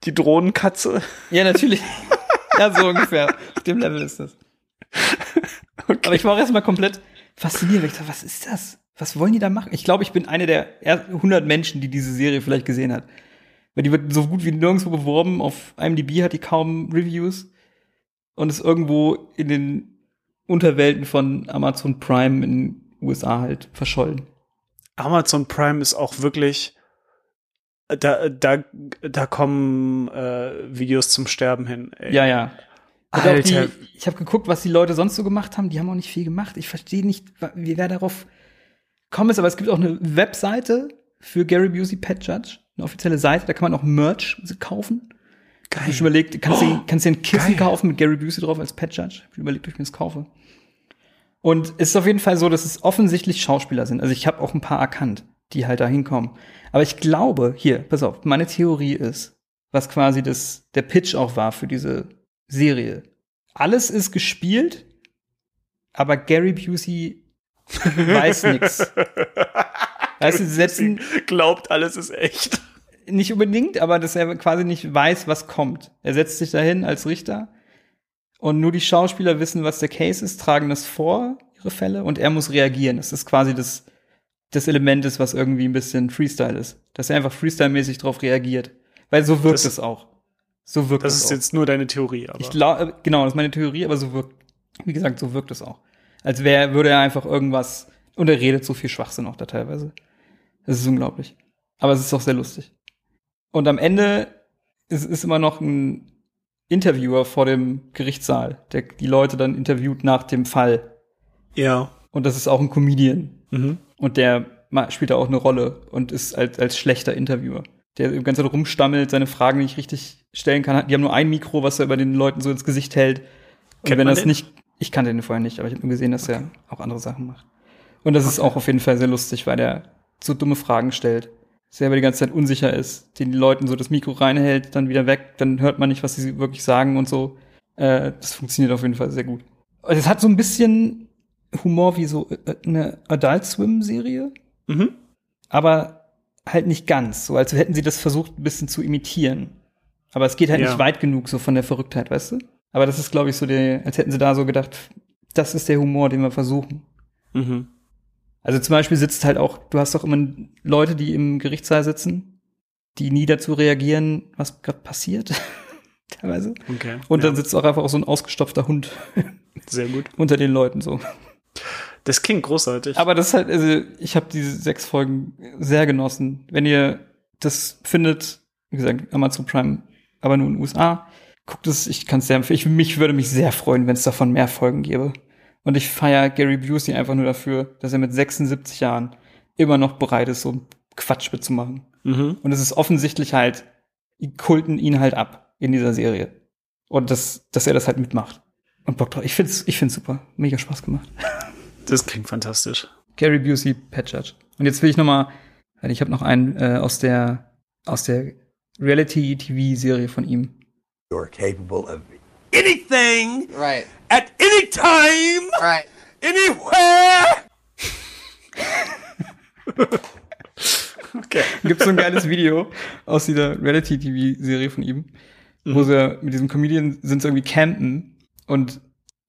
die Drohnenkatze? Ja, natürlich. ja, so ungefähr. Auf dem Level ist das. Aber ich war auch erstmal komplett fasziniert. Ich dachte, was ist das? Was wollen die da machen? Ich glaube, ich bin eine der ersten 100 Menschen, die diese Serie vielleicht gesehen hat. Weil die wird so gut wie nirgendwo beworben. Auf IMDb hat die kaum Reviews. Und ist irgendwo in den Unterwelten von Amazon Prime in den USA halt verschollen. Amazon Prime ist auch wirklich, da, da, da kommen äh, Videos zum Sterben hin. Ey. Ja, ja. Die, ich habe geguckt, was die Leute sonst so gemacht haben. Die haben auch nicht viel gemacht. Ich verstehe nicht, wie wer darauf kommen ist. Aber es gibt auch eine Webseite, für Gary Busey Pet Judge, eine offizielle Seite, da kann man auch Merch kaufen. Geil. Ich überlegt, kannst du kannst dir ein Kissen geil. kaufen mit Gary Busey drauf als Pet Judge? Ich überlegt, ob ich mir das kaufe. Und es ist auf jeden Fall so, dass es offensichtlich Schauspieler sind. Also ich habe auch ein paar erkannt, die halt da hinkommen. Aber ich glaube, hier, pass auf, meine Theorie ist, was quasi das, der Pitch auch war für diese Serie. Alles ist gespielt, aber Gary Busey weiß nix. Weißt du, sie setzen Glaubt, alles ist echt. Nicht unbedingt, aber dass er quasi nicht weiß, was kommt. Er setzt sich dahin als Richter und nur die Schauspieler wissen, was der Case ist, tragen das vor, ihre Fälle, und er muss reagieren. Das ist quasi das, das Element ist, was irgendwie ein bisschen Freestyle ist. Dass er einfach Freestyle-mäßig drauf reagiert. Weil so wirkt Das- es auch. So wirkt Das es ist auch. jetzt nur deine Theorie, aber. Ich glaube, genau, das ist meine Theorie, aber so wirkt, wie gesagt, so wirkt es auch. Als wäre, würde er einfach irgendwas, und er redet so viel Schwachsinn auch da teilweise. Das ist unglaublich. Aber es ist auch sehr lustig. Und am Ende ist, ist immer noch ein Interviewer vor dem Gerichtssaal, der die Leute dann interviewt nach dem Fall. ja. Und das ist auch ein Comedian. Mhm. Und der spielt da auch eine Rolle und ist als, als schlechter Interviewer. Der die ganze Zeit rumstammelt, seine Fragen nicht richtig stellen kann. Die haben nur ein Mikro, was er über den Leuten so ins Gesicht hält. Und Kennt wenn man das den? nicht, ich kannte den vorher nicht, aber ich habe nur gesehen, dass er auch andere Sachen macht. Und das ist auch auf jeden Fall sehr lustig, weil der so dumme Fragen stellt. Selber die ganze Zeit unsicher ist, den Leuten so das Mikro reinhält, dann wieder weg, dann hört man nicht, was sie wirklich sagen und so. Äh, das funktioniert auf jeden Fall sehr gut. Und Es hat so ein bisschen Humor wie so äh, eine Adult Swim Serie, Mhm. aber halt nicht ganz, so als hätten sie das versucht ein bisschen zu imitieren. Aber es geht halt Ja. nicht weit genug so von der Verrücktheit, weißt du? Aber das ist glaube ich so der als hätten sie da so gedacht, das ist der Humor, den wir versuchen. Mhm. Also zum Beispiel sitzt halt auch, du hast doch immer Leute, die im Gerichtssaal sitzen, die nie dazu reagieren, was gerade passiert. Teilweise. Okay. Und ja. dann sitzt auch einfach so ein ausgestopfter Hund Sehr gut. unter den Leuten so. Das klingt großartig. Aber das ist halt, also ich habe diese sechs Folgen sehr genossen. Wenn ihr das findet, wie gesagt, Amazon Prime, aber nur in den USA, guckt es, ich kann es sehr empfehlen. Ich, mich würde mich sehr freuen, wenn es davon mehr Folgen gäbe. Und ich feiere Gary Busey einfach nur dafür, dass er mit 76 Jahren immer noch bereit ist, so einen Quatsch mitzumachen. mhm. Und es ist offensichtlich halt, die kulten ihn halt ab in dieser Serie. Und das, dass er das halt mitmacht. Und Bock drauf. Ich find's, ich find's super. Mega Spaß gemacht. Das klingt fantastisch. Gary Busey, Judge. Und jetzt will ich noch mal, weil ich habe noch einen äh, aus der aus der Reality-TV-Serie von ihm. You're capable of anything Right. At any time, Right. anywhere. Okay. Gibt so ein geiles Video aus dieser Reality-TV-Serie von ihm, wo sie mit diesem Comedian sind sie irgendwie campen und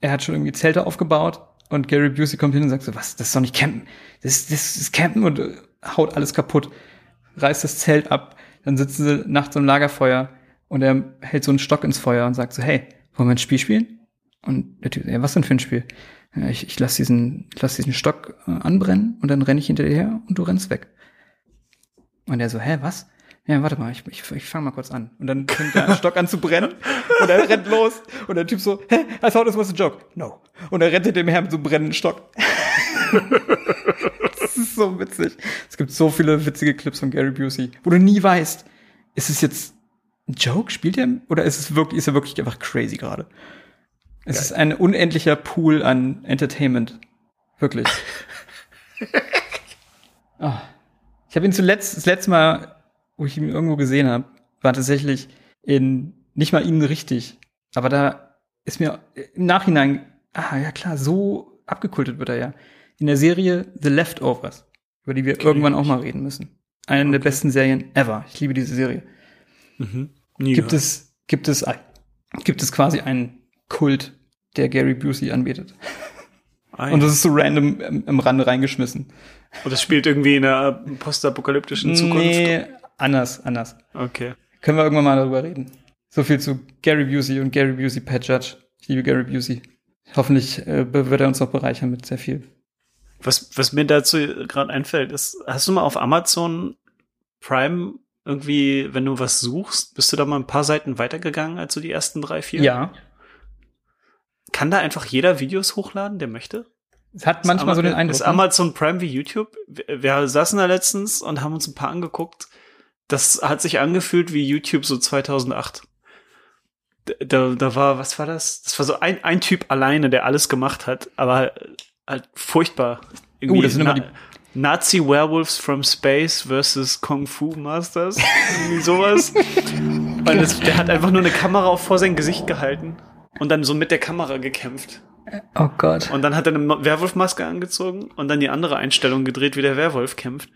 er hat schon irgendwie Zelte aufgebaut und Gary Busey kommt hin und sagt so, was, das ist doch nicht campen, das, das ist campen und äh, haut alles kaputt, reißt das Zelt ab, dann sitzen sie nachts am Lagerfeuer und er hält so einen Stock ins Feuer und sagt so, hey, wollen wir ein Spiel spielen? Und der Typ, ja, was denn für ein Spiel? Ja, ich ich lasse diesen, lass diesen Stock äh, anbrennen und dann renne ich hinter dir her und du rennst weg. Und er so, hä, was? Ja, warte mal, ich, ich, ich fange mal kurz an. Und dann fängt der Stock an zu brennen und er rennt los. Und der Typ so, hä, I thought this was a joke. No. Und er rennt hinter dem her mit so einem brennenden Stock. das ist so witzig. Es gibt so viele witzige Clips von Gary Busey, wo du nie weißt, ist es jetzt ein Joke? Spielt er? Oder ist es wirklich, ist er wirklich einfach crazy gerade? Es ist ein unendlicher Pool an Entertainment. Wirklich. Ah. Ich habe ihn zuletzt, das letzte Mal, wo ich ihn irgendwo gesehen habe, war tatsächlich in, nicht mal ihn richtig, aber da ist mir im Nachhinein, ah ja klar, so abgekultet wird er ja. In der Serie The Leftovers, über die wir irgendwann auch mal reden müssen. Eine der besten Serien ever. Ich liebe diese Serie. Nie Gibt gehört. es, gibt es, gibt es quasi einen Kult, der Gary Busey anbetet. Ah, ja. Und das ist so random im, im Rande reingeschmissen. Und das spielt irgendwie in einer postapokalyptischen Zukunft. Nee, anders, anders. Okay. Können wir irgendwann mal darüber reden. So viel zu Gary Busey und Gary Busey Pet Judge. Ich liebe Gary Busey. Hoffentlich äh, wird er uns noch bereichern mit sehr viel. Was, was mir dazu gerade einfällt, ist, hast du mal auf Amazon Prime irgendwie, wenn du was suchst, bist du da mal ein paar Seiten weitergegangen als so die ersten drei, vier? Ja. Kann da einfach jeder Videos hochladen, der möchte? Es hat manchmal so den Eindruck. Ist ne? Amazon Prime wie YouTube? Wir, wir saßen da letztens und haben uns ein paar angeguckt. Das hat sich angefühlt wie YouTube so 2008. Da, da war, was war das? Das war so ein, ein Typ alleine, der alles gemacht hat, aber halt furchtbar. Irgendwie Oh, das sind immer die- Nazi Werewolves from Space versus Kung Fu Masters. Irgendwie sowas. Und das, der hat einfach nur eine Kamera vor sein Gesicht gehalten und dann so mit der Kamera gekämpft. oh Gott. Und dann hat er eine Werwolfmaske angezogen und dann die andere Einstellung gedreht, wie der Werwolf kämpft.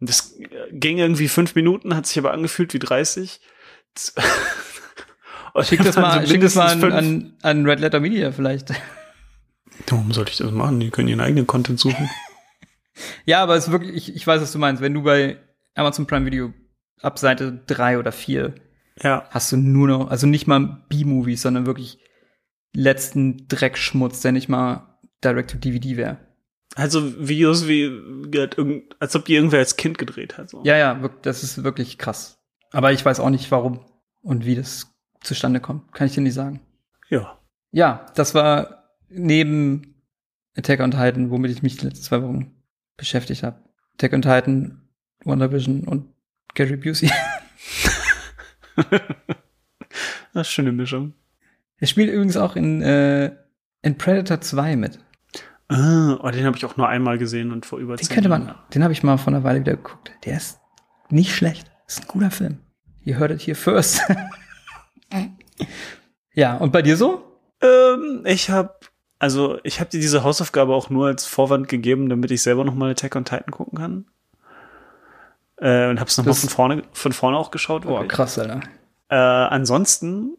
Und das äh, ging irgendwie fünf Minuten, hat sich aber angefühlt wie 30. Und Schick das mal, so schick das mal an, an, an Red Letter Media vielleicht. Warum sollte ich das machen? Die können ihren eigenen Content suchen. Ja, aber es ist wirklich, ich, ich weiß, was du meinst. Wenn du bei Amazon Prime Video ab Seite drei oder vier Ja. hast du nur noch, also nicht mal B-Movies, sondern wirklich letzten Dreckschmutz, der nicht mal Direct-to-DVD wäre. Also Videos wie, halt als ob die irgendwer als Kind gedreht hat. So. Ja, ja, das ist wirklich krass. Aber ich weiß auch nicht, warum und wie das zustande kommt. Kann ich dir nicht sagen. ja. Ja, das war neben Attack on Titan, womit ich mich die letzten zwei Wochen beschäftigt habe. Attack on Titan, WandaVision und Gary Busey. Das ist eine schöne Mischung. Er spielt übrigens auch in, äh, in Predator 2 mit. Ah, oh, den habe ich auch nur einmal gesehen und vor über Den könnte Jahren. man, den habe ich mal vor einer Weile wieder geguckt. Der ist nicht schlecht. Ist ein guter Film. Ihr hört es hier first. ja, und bei dir so? Ähm, ich habe also ich habe dir diese Hausaufgabe auch nur als Vorwand gegeben, damit ich selber noch mal Attack on Titan gucken kann. Äh, und hab's noch mal Das- von vorne von vorne auch geschaut. Boah, wirklich. krass, Alter. Äh, ansonsten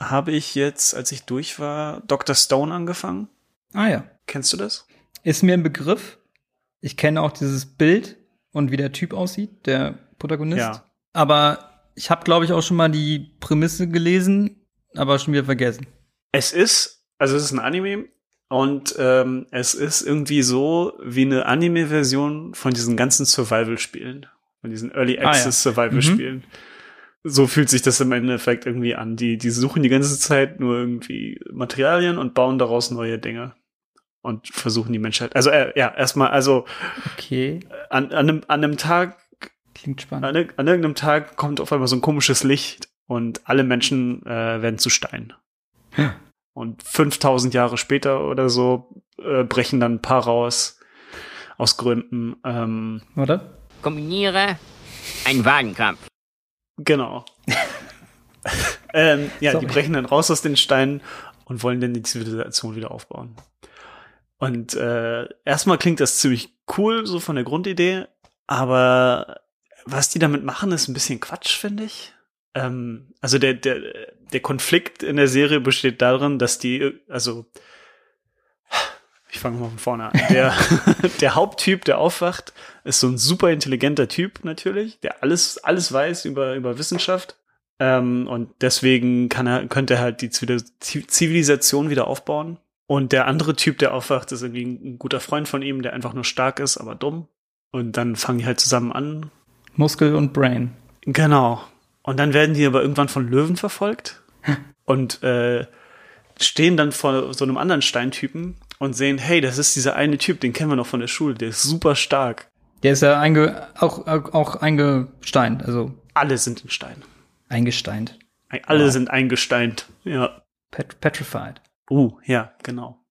habe ich jetzt, als ich durch war, Dr. Stone angefangen. Ah ja. Kennst du das? Ist mir ein Begriff. Ich kenne auch dieses Bild und wie der Typ aussieht, der Protagonist. Ja. Aber ich habe, glaube ich, auch schon mal die Prämisse gelesen, aber schon wieder vergessen. Es ist, also es ist ein Anime und ähm, es ist irgendwie so wie eine Anime-Version von diesen ganzen Survival-Spielen, von diesen Early Ah, ja. Access Survival-Spielen. So fühlt sich das im Endeffekt irgendwie an. Die, die suchen die ganze Zeit nur irgendwie Materialien und bauen daraus neue Dinge und versuchen die Menschheit. Also äh, ja, erstmal, also Okay. an, an, einem, an einem Tag Klingt spannend. an, an irgendeinem Tag kommt auf einmal so ein komisches Licht und alle Menschen äh, werden zu Stein. Und 5000 Jahre später oder so äh, brechen dann ein paar raus aus Gründen. Ähm, Oder? Kombiniere einen Wagenkampf. Genau. ähm, ja, Sorry. die brechen dann raus aus den Steinen und wollen dann die Zivilisation wieder aufbauen. Und äh, erstmal klingt das ziemlich cool, so von der Grundidee, aber was die damit machen, ist ein bisschen Quatsch, finde ich. Ähm, also der, der, der Konflikt in der Serie besteht darin, dass die, also ich fange mal von vorne an. Der, der Haupttyp, der aufwacht, ist so ein super intelligenter Typ natürlich, der alles, alles weiß über, über Wissenschaft. Ähm, und deswegen kann er, könnte er halt die Zivil- Zivilisation wieder aufbauen. Und der andere Typ, der aufwacht, ist irgendwie ein, ein guter Freund von ihm, der einfach nur stark ist, aber dumm. Und dann fangen die halt zusammen an. Muskel und Brain. Genau. Und dann werden die aber irgendwann von Löwen verfolgt und äh, stehen dann vor so einem anderen Steintypen und sehen, hey, das ist dieser eine Typ, den kennen wir noch von der Schule, der ist super stark. Der ist ja einge, auch, auch, eingesteint, also Alle sind in Stein. eingesteint. Alle sind eingesteint. Ja. Pet petrified. Uh, ja, genau.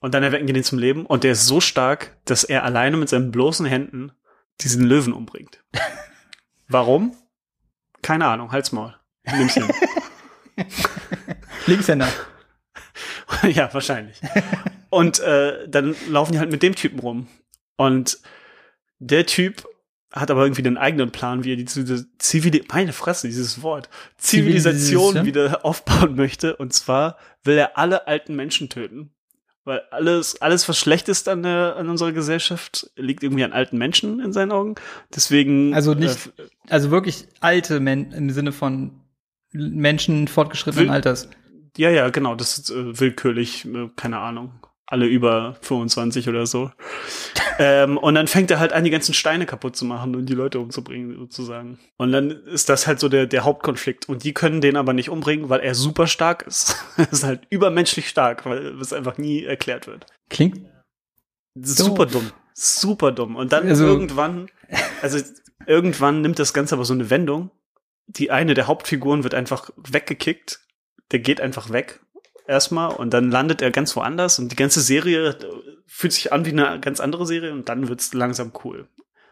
Und dann erwecken die den zum Leben und der ist so stark, dass er alleine mit seinen bloßen Händen diesen Löwen umbringt. Warum? Keine Ahnung, halt's Maul. Ich nehm's hin. Linkshänder. ja, wahrscheinlich. Und äh, dann laufen die halt mit dem Typen rum. Und der Typ hat aber irgendwie einen eigenen Plan, wie er die Zivil meine Fresse, dieses Wort, Zivilisation Zivilisation? wieder aufbauen möchte. Und zwar will er alle alten Menschen töten. Weil alles, alles, was schlecht ist an, der, an unserer Gesellschaft, liegt irgendwie an alten Menschen in seinen Augen. Deswegen. Also nicht, Äh, also wirklich alte Men im Sinne von Menschen fortgeschrittenen Alters. Ja, ja, genau, das ist äh, willkürlich, äh, keine Ahnung. Alle über 25 oder so. ähm, und dann fängt er halt an, die ganzen Steine kaputt zu machen und die Leute umzubringen, sozusagen. Und dann ist das halt so der, der Hauptkonflikt. Und die können den aber nicht umbringen, weil er super stark ist. er ist halt übermenschlich stark, weil es einfach nie erklärt wird. Klingt Super dumm. Super dumm. Und dann Also- irgendwann, also irgendwann nimmt das Ganze aber so eine Wendung. Die eine der Hauptfiguren wird einfach weggekickt. Der geht einfach weg. Erstmal. Und dann landet er ganz woanders. Und die ganze Serie fühlt sich an wie eine ganz andere Serie. Und dann wird's langsam cool.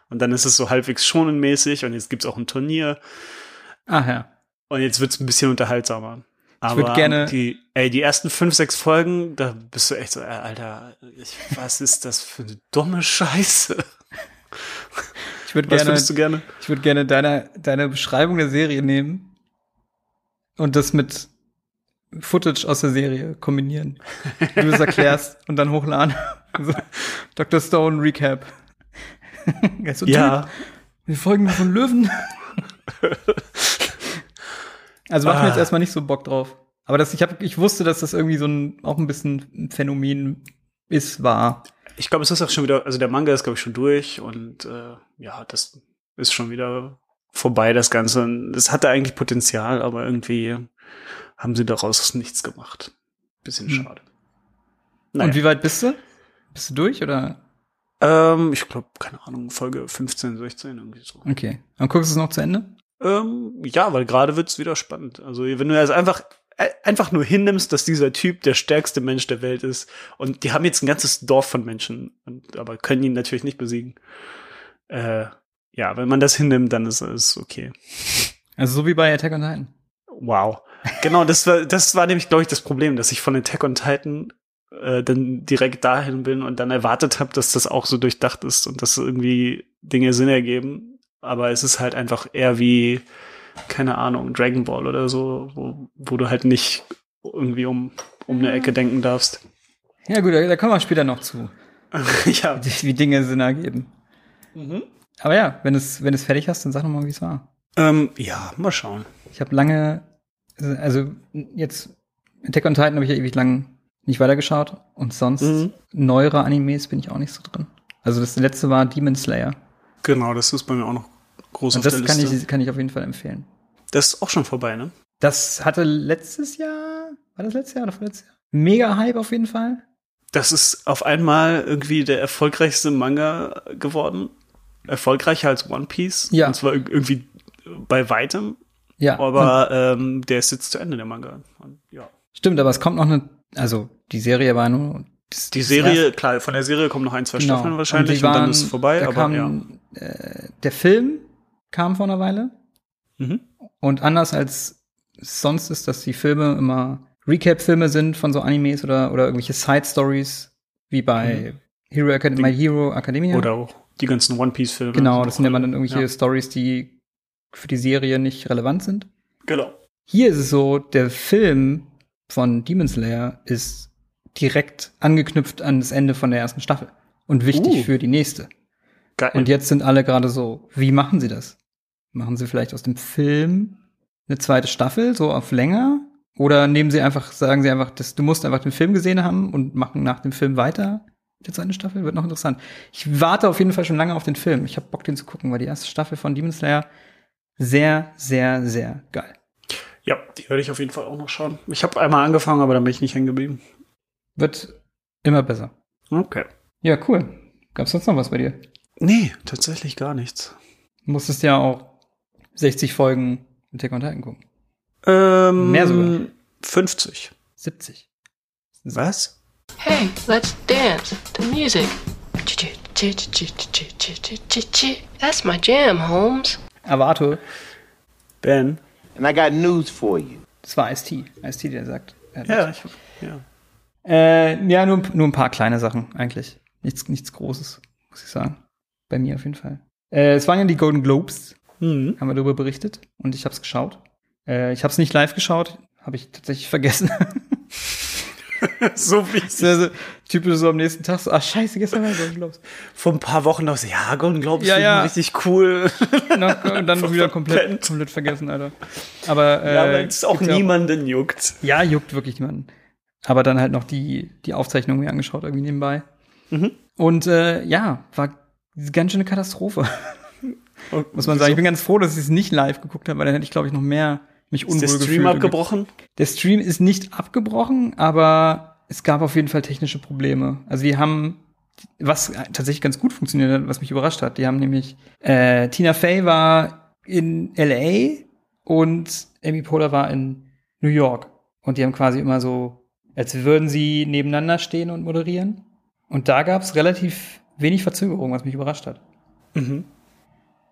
Und dann ist es so halbwegs schonenmäßig. Und jetzt gibt's auch ein Turnier. Ach ja. Und jetzt wird's ein bisschen unterhaltsamer. Aber würd gerne- die, ey, die ersten fünf, sechs Folgen, da bist du echt so, äh, Alter, ich, was ist das für eine dumme Scheiße? Ich würde gerne, du gerne? ich würde gerne deine, deine Beschreibung der Serie nehmen und das mit Footage aus der Serie kombinieren. Du es erklärst und dann hochladen. So, Dr. Stone Recap. So, Ja, Typ, Wir folgen von Löwen. Also macht mir Ah. jetzt erstmal nicht so Bock drauf. Aber das, ich, hab, ich wusste, dass das irgendwie so ein, auch ein bisschen ein Phänomen ist, war. ich glaube, es ist auch schon wieder, also der Manga ist, glaube ich, schon durch und äh, ja, das ist schon wieder vorbei, das Ganze. Und Es hatte eigentlich Potenzial, aber irgendwie haben sie daraus nichts gemacht. Bisschen Hm. schade. Naja. Und wie weit bist du? Bist du durch oder? Ähm, ich glaube, keine Ahnung, Folge 15, 16, irgendwie so. Okay. Dann guckst du es noch zu Ende? Ähm, ja, weil gerade wird's wieder spannend. Also wenn du also einfach äh, einfach nur hinnimmst, dass dieser Typ der stärkste Mensch der Welt ist und die haben jetzt ein ganzes Dorf von Menschen, und, aber können ihn natürlich nicht besiegen. Äh, ja, wenn man das hinnimmt, dann ist es okay. Also so wie bei Attack on Titan. Wow. Genau, das war das war nämlich glaube ich das Problem, dass ich von Attack on Titan äh, dann direkt dahin bin und dann erwartet habe, dass das auch so durchdacht ist und dass irgendwie Dinge Sinn ergeben. Aber es ist halt einfach eher wie, keine Ahnung, Dragon Ball oder so, wo, wo du halt nicht irgendwie um, um eine Ecke denken darfst. Ja gut, da, da kommen wir später noch zu, ja. wie wie Dinge Sinn ergeben. Aber ja, wenn es wenn es fertig hast, dann sag noch mal, wie es war. Ähm, ja, mal schauen. Ich habe lange, also jetzt Attack on Titan habe ich ja ewig lang nicht weitergeschaut und sonst Mhm. neuere Animes bin ich auch nicht so drin. Also das letzte war Demon Slayer Genau, das ist bei mir auch noch groß und auf das der kann Liste. ich kann ich auf jeden Fall empfehlen. das ist auch schon vorbei, ne? Das hatte letztes Jahr, war das letztes Jahr oder vorletztes Jahr? Mega Hype auf jeden Fall. Das ist auf einmal irgendwie der erfolgreichste Manga geworden. Erfolgreicher als One Piece. Ja. Und zwar ir- irgendwie bei weitem. Ja, Aber ähm, der ist jetzt zu Ende, der Manga. Und, ja. stimmt, aber es kommt noch eine, also die Serie war nur das, Die Serie, erste- klar, von der Serie kommen noch ein, zwei genau. Staffeln wahrscheinlich die und, dann waren- ist es vorbei. Aber kam, ja. äh, der Film kam vor einer Weile Mhm. und anders als sonst ist, dass die Filme immer Recap-Filme sind von so Animes oder, oder irgendwelche Side-Stories, wie bei Hero Academy, My Hero Academia. Mhm. Oder auch die ganzen One Piece-Filme. genau, das sind ja immer dann irgendwelche Ja. Stories, die für die Serie nicht relevant sind. Genau. Hier ist es so, der Film von Demon Slayer ist direkt angeknüpft an das Ende von der ersten Staffel und wichtig Uh. für die nächste. Geil. Und jetzt sind alle gerade so, wie machen sie das? Machen sie vielleicht aus dem Film eine zweite Staffel, so auf länger? Oder nehmen sie einfach, sagen sie einfach, dass du musst einfach den Film gesehen haben und machen nach dem Film weiter? Die zweite Staffel wird noch interessant. Ich warte auf jeden Fall schon lange auf den Film. Ich habe Bock, den zu gucken, weil die erste Staffel von Demon Slayer sehr, sehr, sehr geil. ja, die werde ich auf jeden Fall auch noch schauen. Ich habe einmal angefangen, aber dann bin ich nicht hängen geblieben. Wird immer besser. Okay. Ja, cool. Gab's sonst noch was bei dir? Nee, tatsächlich gar nichts. Du musstest ja auch 60 Folgen Attack on Titan gucken. Ähm, Mehr sogar. 50. 70. Was? Hey, let's dance to music. That's my jam, Holmes. Arthur, Ben? And I got news for you. das war Ice-T. Ice-T, der sagt. er hat Ja, ich, ja. Äh, ja, nur, nur ein paar kleine Sachen eigentlich. Nichts, nichts Großes, muss ich sagen. Bei mir auf jeden Fall. Äh, es waren ja die Golden Globes, Mhm. haben wir darüber berichtet und ich habe es geschaut. Äh, ich habe es nicht live geschaut, habe ich tatsächlich vergessen. so wie Das ist ja so typisch so am nächsten Tag so, ach scheiße, gestern war Golden Globes. vor ein paar Wochen noch so, ja, Golden Globes Ja, ja. richtig cool. Noch- und dann wieder komplett, komplett vergessen, Alter. Aber, äh, ja, weil es auch niemanden juckt. Ja, juckt wirklich niemanden. Aber dann halt noch die, die Aufzeichnung mir angeschaut, irgendwie nebenbei. Mhm. Und äh, ja, war ganz schön eine Katastrophe. Muss man sagen. Ich bin ganz froh, dass ich es nicht live geguckt habe, weil dann hätte ich, glaube ich, noch mehr mich Ist unwohl der gefühlt. Stream abgebrochen? Der Stream ist nicht abgebrochen, aber es gab auf jeden Fall technische Probleme. Also wir haben was tatsächlich ganz gut funktioniert hat, was mich überrascht hat. Die haben nämlich, äh, Tina Fey war in LA und Amy Poehler war in New York. Und die haben quasi immer so, als würden sie nebeneinander stehen und moderieren. Und da gab es relativ wenig Verzögerung, was mich überrascht hat. Mhm.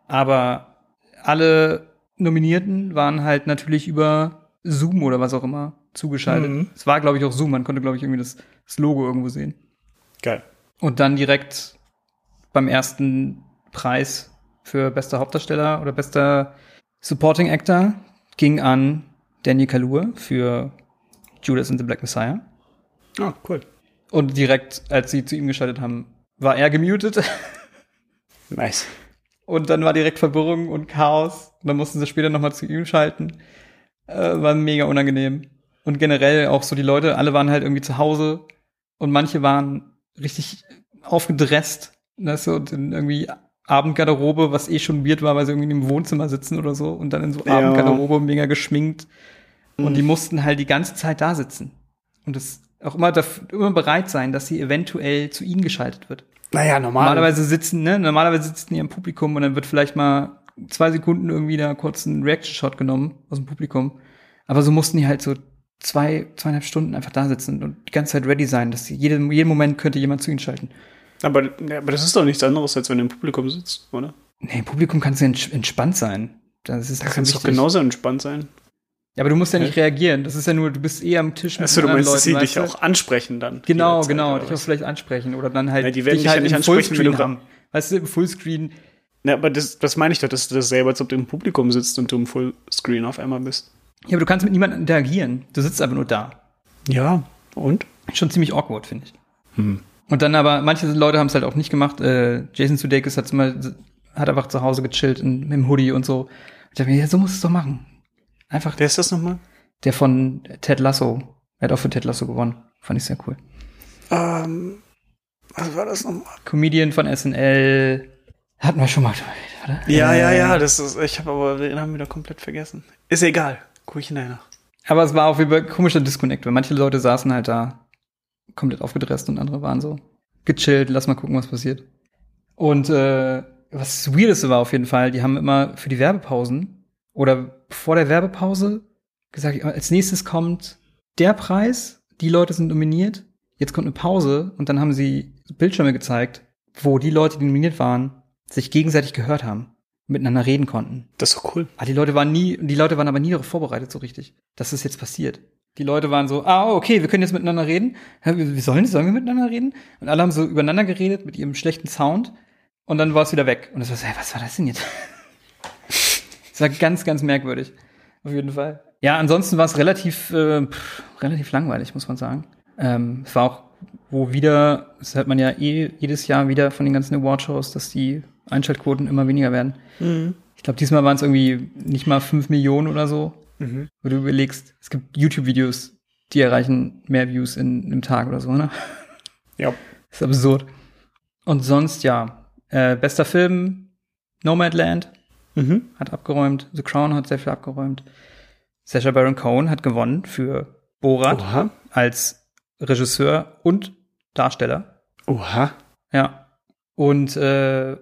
Aber alle Nominierten waren halt natürlich über Zoom oder was auch immer zugeschaltet. Mhm. Es war, glaube ich, auch Zoom. Man konnte, glaube ich, irgendwie das, das Logo irgendwo sehen. Geil. Und dann direkt beim ersten Preis für bester Hauptdarsteller oder bester Supporting Actor ging an Daniel Kaluuya für Judas and the Black Messiah. Ah, cool. Und direkt, als sie zu ihm geschaltet haben, war er gemutet. Nice. Und dann war direkt Verwirrung und Chaos. Und dann mussten sie später nochmal zu ihm schalten. Äh, war mega unangenehm. Und generell auch so die Leute, alle waren halt irgendwie zu Hause. Und manche waren richtig aufgedresst. Weißt du, und in irgendwie Abendgarderobe, was eh schon weird war, weil sie irgendwie im Wohnzimmer sitzen oder so. Und dann in so Ja. Abendgarderobe mega geschminkt. Und Mhm. die mussten halt die ganze Zeit da sitzen. Und das auch immer, daf- immer bereit sein, dass sie eventuell zu ihnen geschaltet wird. Naja, normal. Normalerweise sitzen, ne, normalerweise sitzen die im Publikum und dann wird vielleicht mal zwei Sekunden irgendwie da kurz ein Reaction-Shot genommen aus dem Publikum. Aber so mussten die halt so zwei, zweieinhalb Stunden einfach da sitzen und die ganze Zeit ready sein, dass sie jeden, jeden Moment könnte jemand zu ihnen schalten. Aber, ja, aber das ist doch nichts anderes, als wenn du im Publikum sitzt, oder? Nee, im Publikum kannst du ents- entspannt sein. Das ist Da kannst du doch wichtig. genauso entspannt sein. Ja, aber du musst ja nicht reagieren. Das ist ja nur, du bist eh am Tisch Achso, du meinst, dass sie Leuten, dich du? auch ansprechen dann. Genau, jederzeit, genau. Dich auch vielleicht ansprechen oder dann halt Ja, die werden dich ja halt nicht im ansprechen, Fullscreen haben. Weißt du, im Fullscreen Ja, aber das, das meine ich doch, dass du das selber, als ob du im Publikum sitzt und du im Fullscreen auf einmal bist. Ja, aber du kannst mit niemandem interagieren. Du sitzt einfach nur da. Ja, und? Schon ziemlich awkward, finde ich. Hm. Und dann aber, manche Leute haben es halt auch nicht gemacht. Äh, Jason Sudeikis hat mal, hat einfach zu Hause gechillt in, im Hoodie und so. Ich dachte mir, ja, so musst du es doch machen. Einfach Wer ist das nochmal? der von Ted Lasso. Er hat auch für Ted Lasso gewonnen. Fand ich sehr cool. Ähm, was war das nochmal? Comedian von SNL. Hatten wir schon mal. Oder? Ja, Äh, ja, ja, das ist, ich habe aber den Namen wieder komplett vergessen. Ist egal. Guck ich hinterher nach. Aber es war auch wie ein komischer Disconnect, weil manche Leute saßen halt da komplett aufgedresst und andere waren so gechillt, lass mal gucken, was passiert. Und äh, was das Weirdeste war auf jeden Fall, die haben immer für die Werbepausen oder vor der Werbepause gesagt, als nächstes kommt der Preis, die Leute sind nominiert, jetzt kommt eine Pause und dann haben sie Bildschirme gezeigt, wo die Leute, die nominiert waren, sich gegenseitig gehört haben, miteinander reden konnten. Das ist doch cool. Ah, die Leute waren nie, die Leute waren aber nie darauf vorbereitet so richtig, dass das jetzt passiert. Die Leute waren so, ah, okay, wir können jetzt miteinander reden. Wie sollen, sollen wir miteinander reden? Und alle haben so übereinander geredet mit ihrem schlechten Sound. Und dann war es wieder weg. Und es war so, hey, was war das denn jetzt? Es war ganz, ganz merkwürdig. Auf jeden Fall. Ja, ansonsten war es relativ, äh, pff, relativ langweilig, muss man sagen. Ähm, es war auch, wo wieder, das hört man ja eh jedes Jahr wieder von den ganzen Awardshows, dass die Einschaltquoten immer weniger werden. Ich glaube, diesmal waren es irgendwie nicht mal fünf Millionen oder so. Mhm. Wo du überlegst, es gibt YouTube-Videos, die erreichen mehr Views in einem Tag oder so, ne? Ja. ist absurd. Und sonst, ja, äh, bester Film, Nomadland Mhm. hat abgeräumt, The Crown hat sehr viel abgeräumt. Sacha Baron Cohen hat gewonnen für Borat Oha. als Regisseur und Darsteller. Oha. Ja. Und äh,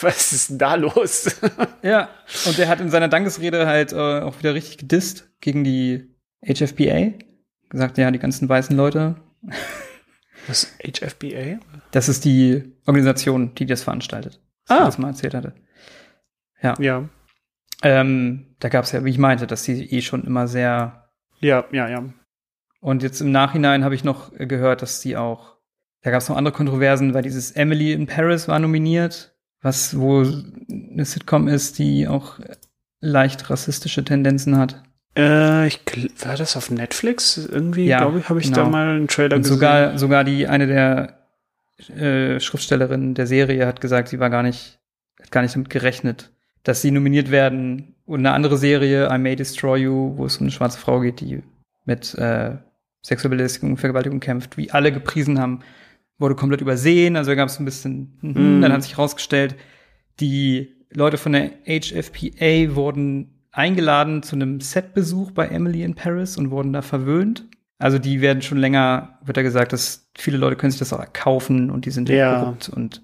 Was ist denn da los? Ja, und er hat in seiner Dankesrede halt äh, auch wieder richtig gedisst gegen die HFPA. Gesagt, ja, die ganzen weißen Leute. Was HFBA? Das ist die Organisation, die das veranstaltet. Was Ah. ich das mal erzählt hatte. Ja. Ja. Ähm, da gab es ja, wie ich meinte, dass sie eh schon immer sehr. Ja, ja, ja. Und jetzt im Nachhinein habe ich noch äh, gehört, dass sie auch. Da gab es noch andere Kontroversen, weil dieses Emily in Paris war nominiert, was wo eine Sitcom ist, die auch leicht rassistische Tendenzen hat. Äh, ich, war das auf Netflix? Irgendwie, Ja, glaube ich, habe ich genau. da mal einen Trailer Und gesehen. sogar, sogar die, eine der äh, Schriftstellerinnen der Serie hat gesagt, sie war gar nicht, hat gar nicht damit gerechnet, dass sie nominiert werden. Und eine andere Serie, I May Destroy You, wo es um eine schwarze Frau geht, die mit äh, Sexualbelästigung und Vergewaltigung kämpft, wie alle gepriesen haben, wurde komplett übersehen. Also da gab es ein bisschen, mhm. Mm. dann hat sich herausgestellt, die Leute von der HFPA wurden eingeladen zu einem Setbesuch bei Emily in Paris und wurden da verwöhnt Also die werden schon länger, wird da gesagt, dass viele Leute können sich das auch kaufen und die sind Ja. korrupt und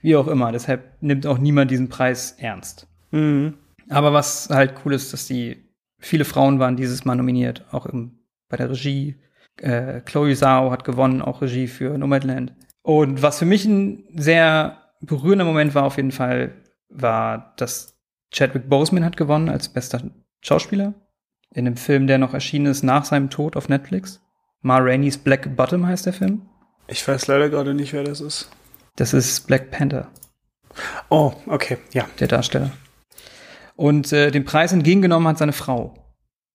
wie auch immer. Deshalb nimmt auch niemand diesen Preis ernst. Mhm. Aber was halt cool ist, dass die viele Frauen waren dieses Mal nominiert, auch im, bei der Regie. Äh, Chloe Zhao hat gewonnen, auch Regie für Nomadland. Und was für mich ein sehr berührender Moment war auf jeden Fall, war, dass Chadwick Boseman hat gewonnen als bester Schauspieler in einem Film, der noch erschienen ist nach seinem Tod auf Netflix. Ma Rainey's Black Bottom heißt der Film. Ich weiß leider gerade nicht, wer das ist. Das ist Black Panther. Oh, okay, ja. der Darsteller. Und äh, den Preis entgegengenommen hat seine Frau.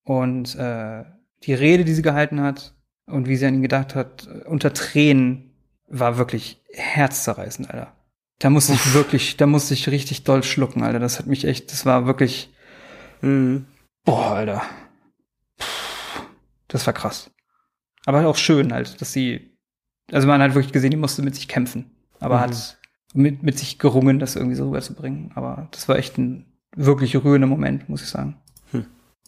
Und äh, die Rede, die sie gehalten hat und wie sie an ihn gedacht hat, äh, unter Tränen, war wirklich herzzerreißend, Alter. Da musste ich wirklich, da musste ich richtig doll schlucken, Alter. Das hat mich echt, das war wirklich, Mhm. boah, Alter. Das war krass. Aber auch schön halt, dass sie, also man hat wirklich gesehen, die musste mit sich kämpfen. Aber Mhm. hat mit, mit sich gerungen, das irgendwie so rüberzubringen. Aber das war echt ein wirklich rührender Moment, muss ich sagen. Hm.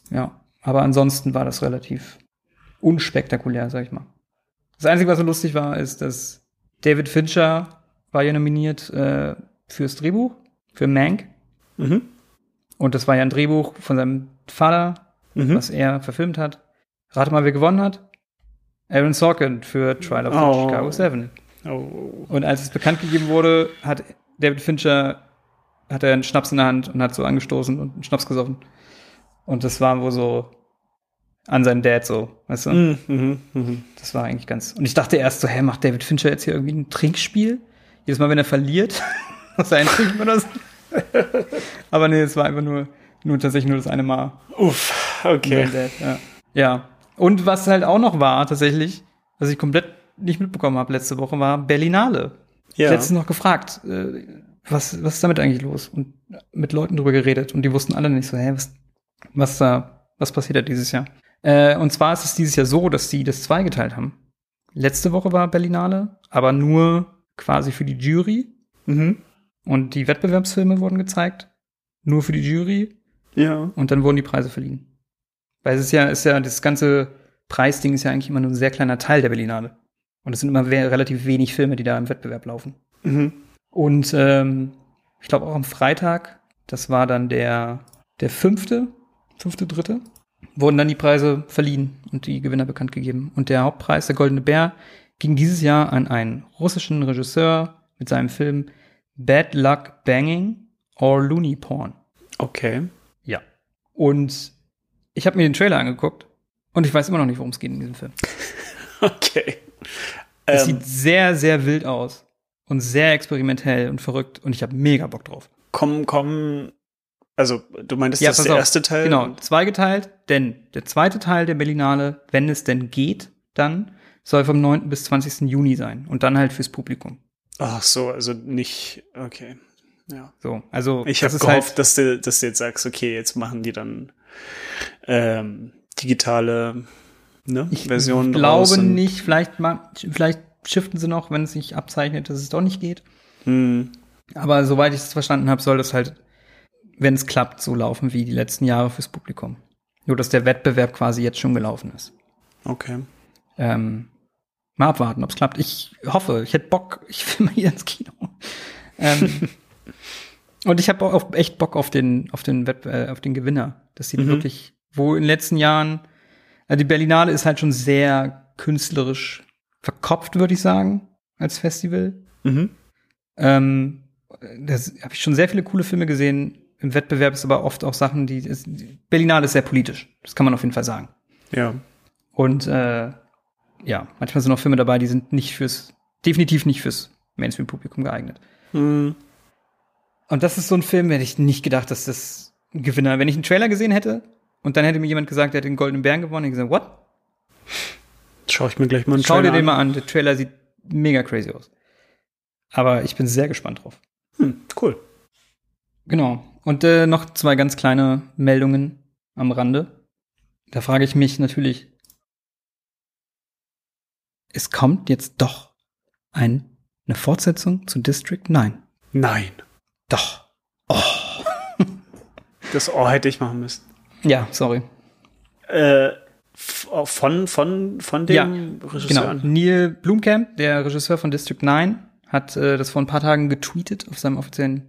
Ja. Aber ansonsten war das relativ unspektakulär, sag ich mal. Das Einzige, was so lustig war, ist, dass David Fincher war ja nominiert äh, fürs Drehbuch, für Mank. Mhm. Und das war ja ein Drehbuch von seinem Vater, Mhm. was er verfilmt hat. Rate mal, wer gewonnen hat? Aaron Sorkin für Trial of the Oh. Chicago 7. Oh. Und als es bekannt gegeben wurde, hat David Fincher hat er einen Schnaps in der Hand und hat so angestoßen und einen Schnaps gesoffen. Und das war wohl so an seinen Dad so, weißt du? Mhm. Mhm. Mhm. Das war eigentlich ganz. Und ich dachte erst so, hä, macht David Fincher jetzt hier irgendwie ein Trinkspiel? Jedes Mal, wenn er verliert, muss er einen trinken oder so. Aber nee, es war einfach nur, nur tatsächlich nur das eine Mal. Uff, okay. Dad, ja. ja. Und was halt auch noch war, tatsächlich, was ich komplett nicht mitbekommen habe letzte Woche, war Berlinale. Ja. Letztens noch gefragt, äh, was, was ist damit eigentlich los? Und mit Leuten drüber geredet und die wussten alle nicht so, hä, was, was da, was passiert da dieses Jahr? Äh, und zwar ist es dieses Jahr so, dass sie das zweigeteilt haben. Letzte Woche war Berlinale, aber nur quasi für die Jury. Mhm. Und die Wettbewerbsfilme wurden gezeigt. Nur für die Jury. Ja. Und dann wurden die Preise verliehen. Weil es ist ja, ist ja, das ganze Preisding ist ja eigentlich immer nur ein sehr kleiner Teil der Berlinale. Und es sind immer relativ wenig Filme, die da im Wettbewerb laufen. Mhm. Und ähm, ich glaube auch am Freitag, das war dann der, der fünfte, fünfte, dritte, wurden dann die Preise verliehen und die Gewinner bekannt gegeben. Und der Hauptpreis, der Goldene Bär, ging dieses Jahr an einen russischen Regisseur mit seinem Film Bad Luck Banging or Looney Porn. Okay. Ja. Und ich habe mir den Trailer angeguckt und ich weiß immer noch nicht, worum es geht in diesem Film. Okay. Es Ähm, sieht sehr, sehr wild aus und sehr experimentell und verrückt und ich habe mega Bock drauf. kommen, kommen. Also, du meintest, das ist der auf. erste Teil? Genau, zweigeteilt, denn der zweite Teil der Berlinale, wenn es denn geht, dann soll vom 9. bis 20. Juni sein und dann halt fürs Publikum. Ach so, also nicht, okay. Ja. So, also Ich habe halt- gehofft, dass, du, dass du jetzt sagst, okay, jetzt machen die dann ähm, digitale ne, Ich Versionen glaube nicht, vielleicht, vielleicht shiften sie noch, wenn es sich abzeichnet, dass es doch nicht geht. Hm, Aber soweit ich es verstanden habe, soll das halt, wenn es klappt, so laufen wie die letzten Jahre fürs Publikum. Nur, dass der Wettbewerb quasi jetzt schon gelaufen ist. okay. Ähm, mal abwarten, ob es klappt. Ich hoffe, ich hätte Bock, ich will mal hier ins Kino. Ähm, und ich habe auch echt Bock auf den, auf den, Wett, äh, auf den Gewinner. Das sieht Mhm. wirklich, wo in den letzten Jahren, also die Berlinale ist halt schon sehr künstlerisch verkopft, würde ich sagen, als Festival. Mhm. Ähm, da habe ich schon sehr viele coole Filme gesehen. Im Wettbewerb ist aber oft auch Sachen, die, ist, Berlinale ist sehr politisch. Das kann man auf jeden Fall sagen. Ja. Und äh, ja, manchmal sind auch Filme dabei, die sind nicht fürs, definitiv nicht fürs Mainstream-Publikum geeignet. Hm, Und das ist so ein Film, hätte ich nicht gedacht, dass das ein Gewinner, wenn ich einen Trailer gesehen hätte und dann hätte mir jemand gesagt, der hat den Goldenen Bären gewonnen, hätte ich gesagt, what? schau ich mir gleich mal einen Schau dir Trailer den mal an, der Trailer sieht mega crazy aus. Aber ich bin sehr gespannt drauf. Hm, cool. Genau. Und äh, noch zwei ganz kleine Meldungen am Rande. Da frage ich mich natürlich, es kommt jetzt doch ein, eine Fortsetzung zu District 9. Nein. Doch. Das Ohr hätte ich machen müssen. Ja, sorry. Äh, Von, von, von dem Regisseur. Genau. Neil Blumkamp, der Regisseur von District 9, hat äh, das vor ein paar Tagen getweetet auf seinem offiziellen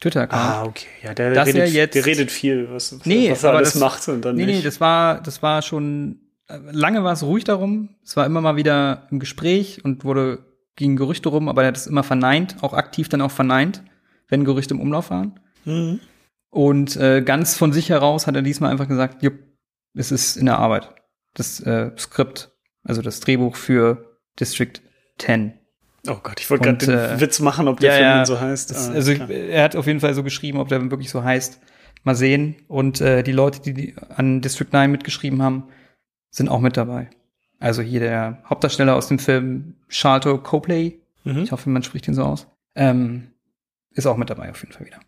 Twitter-Account. Ah, okay. Ja, der, redet, er jetzt- der redet viel, was, Nee, was er aber alles das, macht und dann nee, nicht. nee, das war, das war schon, äh, lange war es ruhig darum. Es war immer mal wieder im Gespräch und wurde, gingen Gerüchte rum, aber er hat es immer verneint, auch aktiv dann auch verneint, wenn Gerüchte im Umlauf waren. Mhm. Und äh, ganz von sich heraus hat er diesmal einfach gesagt, jupp, es ist in der Arbeit. Das äh, Skript, also das Drehbuch für District 10. Oh Gott, ich wollte gerade den äh, Witz machen, ob der Film denn so heißt. Das, Ah, also klar. er hat auf jeden Fall so geschrieben, ob der wirklich so heißt. Mal sehen. Und äh, die Leute, die, die an District 9 mitgeschrieben haben, sind auch mit dabei. Also hier der Hauptdarsteller aus dem Film Charlton Copley, Mhm. ich hoffe, man spricht ihn so aus, ähm, ist auch mit dabei auf jeden Fall wieder.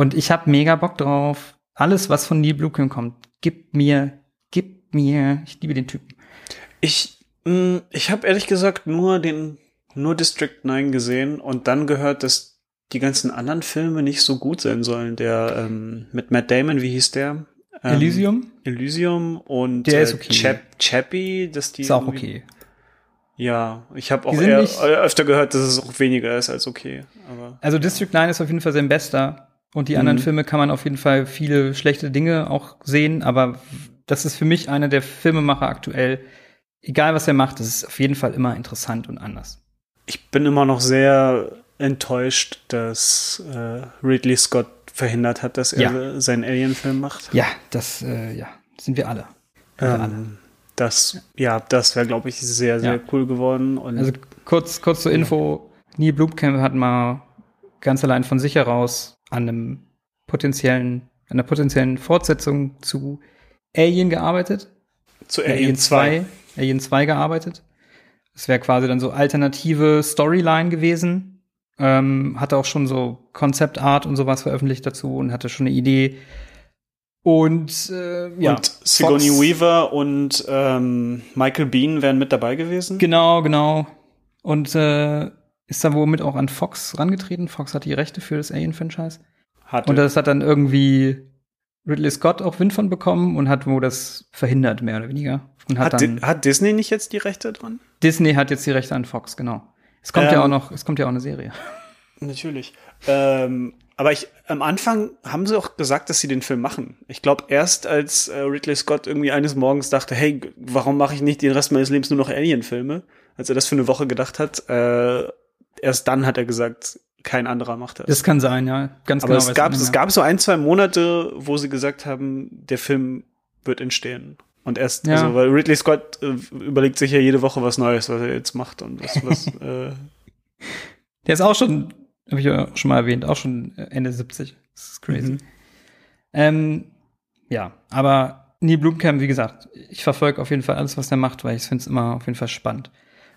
Und ich habe mega Bock drauf. Alles, was von Neil Blomkamp kommt, gib mir, gib mir. Ich liebe den Typen. Ich, mh, ich habe ehrlich gesagt nur den, nur District 9 gesehen und dann gehört, dass die ganzen anderen Filme nicht so gut sein sollen. Der ähm, mit Matt Damon, wie hieß der? Ähm, Elysium Elysium und Der äh, ist okay. Chap Chappie, dass die ist auch okay. Ja, ich habe auch eher, öfter gehört, dass es auch weniger ist als okay. Aber Also District 9 ist auf jeden Fall sein bester. Und die anderen Mhm. Filme kann man auf jeden Fall viele schlechte Dinge auch sehen, aber das ist für mich einer der Filmemacher aktuell. Egal was er macht, das ist auf jeden Fall immer interessant und anders. ich bin immer noch sehr enttäuscht, dass äh, Ridley Scott verhindert hat, dass er Ja. seinen Alien-Film macht. Ja, das, äh, ja, sind wir alle. Sind wir alle. Ähm, das, ja, das wäre, glaube ich, sehr, sehr Ja. cool geworden. Und Also kurz, kurz zur Info. Neil Blomkamp hat mal ganz allein von sich heraus an einem potenziellen, an einer potenziellen Fortsetzung zu Alien gearbeitet. zu Ja, Alien 2. Alien 2 gearbeitet. Es wäre quasi dann so alternative Storyline gewesen. Ähm, hatte auch schon so Concept Art und sowas veröffentlicht dazu und hatte schon eine Idee. Und äh, ja, und Sigourney Fox- Weaver und ähm, Michael Bean wären mit dabei gewesen. Genau, genau. Und äh, ist dann womit auch an Fox rangetreten. Fox hat die Rechte für das Alien-Franchise. Hatte. Und das hat dann irgendwie Ridley Scott auch Wind von bekommen und hat wo das verhindert, mehr oder weniger. Und hat, hat, dann hat Disney nicht jetzt die Rechte dran? Disney hat jetzt die Rechte an Fox, genau. Es kommt ja Ähm, auch noch, es kommt ja auch eine Serie. Natürlich. Ähm, aber ich, am Anfang haben sie auch gesagt, dass sie den Film machen. Ich glaube, erst als äh, Ridley Scott irgendwie eines Morgens dachte, hey, warum mache ich nicht den Rest meines Lebens nur noch Alien-Filme? Als er das für eine Woche gedacht hat, äh, erst dann hat er gesagt, kein anderer macht das. Das kann sein, ja. Ganz aber genau. es gab, ich es gab so ein, zwei Monate, wo sie gesagt haben, der Film wird entstehen. Und erst, Ja. also, weil Ridley Scott äh, überlegt sich ja jede Woche was Neues, was er jetzt macht und was, was äh, Der ist auch schon, habe ich ja schon mal erwähnt, auch schon Ende 70. Das ist crazy. Mhm. Ähm, ja, aber Neil Blomkamp, wie gesagt, ich verfolge auf jeden Fall alles, was er macht, weil ich finde es immer auf jeden Fall spannend.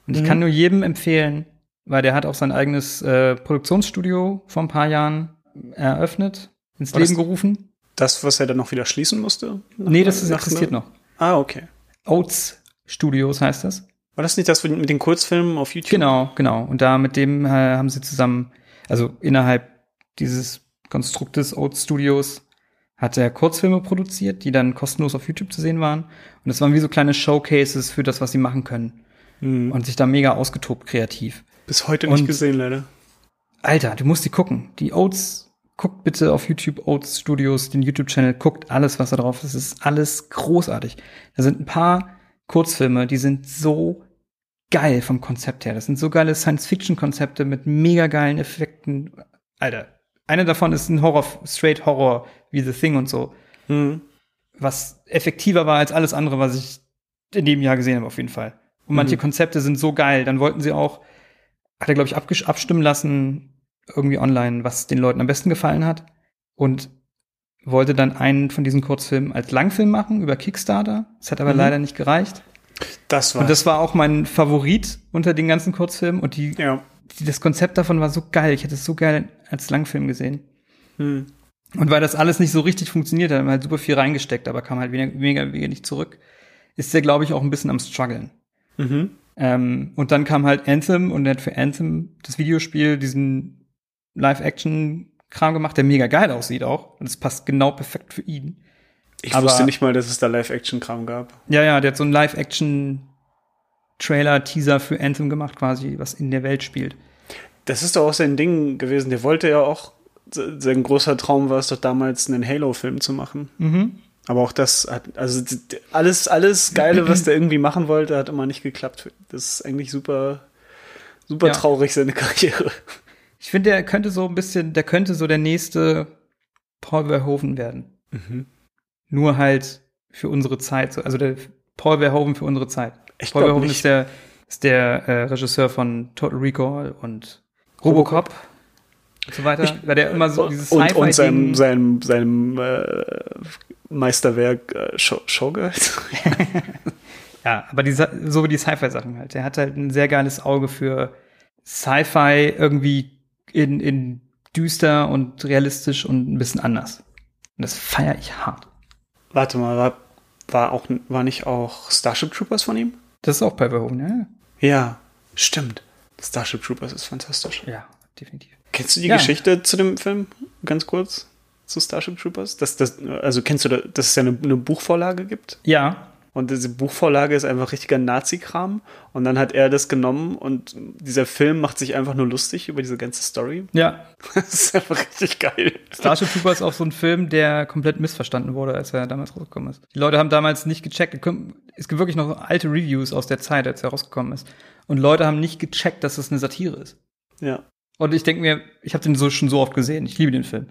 Und ich Mhm. kann nur jedem empfehlen, weil der hat auch sein eigenes äh, Produktionsstudio vor ein paar Jahren eröffnet, ins War das- Leben gerufen. das, was er dann noch wieder schließen musste? Nee, das ist, existiert noch. Ah, okay. Oats Studios heißt das. War das nicht das mit den Kurzfilmen auf YouTube? Genau, genau. Und da mit dem äh, haben sie zusammen, also innerhalb dieses Konstruktes Oats Studios, hat er Kurzfilme produziert, die dann kostenlos auf YouTube zu sehen waren. Und das waren wie so kleine Showcases für das, was sie machen können. Hm. Und sich da mega ausgetobt kreativ. Bis heute nicht Und- gesehen, leider. Alter, du musst die gucken. Die Oats, guckt bitte auf YouTube Oats Studios, den YouTube-Channel, guckt alles, was da drauf ist. Das ist alles großartig. Da sind ein paar Kurzfilme, die sind so geil vom Konzept her. Das sind so geile Science-Fiction-Konzepte mit mega geilen Effekten. Alter, einer davon ist ein Horror, straight Horror, wie The Thing und so, Hm. was effektiver war als alles andere, was ich in dem Jahr gesehen habe, auf jeden Fall. Und manche Mhm. Konzepte sind so geil. Dann wollten sie auch, hat er, glaube ich, abstimmen lassen, irgendwie online, was den Leuten am besten gefallen hat. Und wollte dann einen von diesen Kurzfilmen als Langfilm machen über Kickstarter. Das hat aber Mhm. leider nicht gereicht. Das war. Und das war auch mein Favorit unter den ganzen Kurzfilmen. Und die, ja. die, das Konzept davon war so geil. Ich hätte es so geil als Langfilm gesehen. Hm. Und weil das alles nicht so richtig funktioniert hat, haben wir halt super viel reingesteckt, aber kam halt mega, mega wenig zurück, ist der, glaube ich, auch ein bisschen am struggeln. Mhm. Ähm, und dann kam halt Anthem und er hat für Anthem das Videospiel diesen Live-Action-Kram gemacht, der mega geil aussieht auch. Und es passt genau perfekt für ihn. Ich Aber- wusste nicht mal, dass es da Live-Action-Kram gab. Ja, ja, der hat so einen Live-Action-Trailer-Teaser für Anthem gemacht, quasi, was in der Welt spielt. Das ist doch auch sein Ding gewesen. Der wollte ja auch, sein großer Traum war es doch damals, einen Halo-Film zu machen. Mhm. Aber auch das hat, also alles, alles Geile, was der irgendwie machen wollte, hat immer nicht geklappt. Das ist eigentlich super, super Ja. traurig, seine Karriere. Ich finde, der könnte so ein bisschen, der könnte so der nächste Paul Verhoeven werden. Mhm. Nur halt für unsere Zeit. so- Also der Paul Verhoeven für unsere Zeit. Ich Paul Verhoeven nicht. ist der, ist der äh, Regisseur von Total Recall und Robocop und so weiter. weil der immer so dieses und, und seinem, seinem, seinem äh, Meisterwerk äh, Show, Showgirls. Ja, aber diese, so wie die Sci-Fi-Sachen halt. Der hat halt ein sehr geiles Auge für Sci-Fi irgendwie in, in düster und realistisch und ein bisschen anders. Und das feiere ich hart. Warte mal, war, war, auch, war nicht auch Starship Troopers von ihm? Das ist auch Paul Verhoeven, ja? Ja, stimmt. Starship Troopers ist fantastisch. Ja, definitiv. Kennst du die Ja. Geschichte zu dem Film? Ganz kurz zu Starship Troopers? Das, das, also kennst du, da- dass es ja eine, eine Buchvorlage gibt? Ja, Und diese Buchvorlage ist einfach richtiger Nazi-Kram. Und dann hat er das genommen und dieser Film macht sich einfach nur lustig über diese ganze Story. ja. Das ist einfach richtig geil. Starship Troopers ist auch so ein Film, der komplett missverstanden wurde, als er damals rausgekommen ist. Die Leute haben damals nicht gecheckt. Es gibt wirklich noch alte Reviews aus der Zeit, als er rausgekommen ist. Und Leute haben nicht gecheckt, dass es eine Satire ist. Ja. Und ich denke mir, ich habe den so schon so oft gesehen. Ich liebe den Film.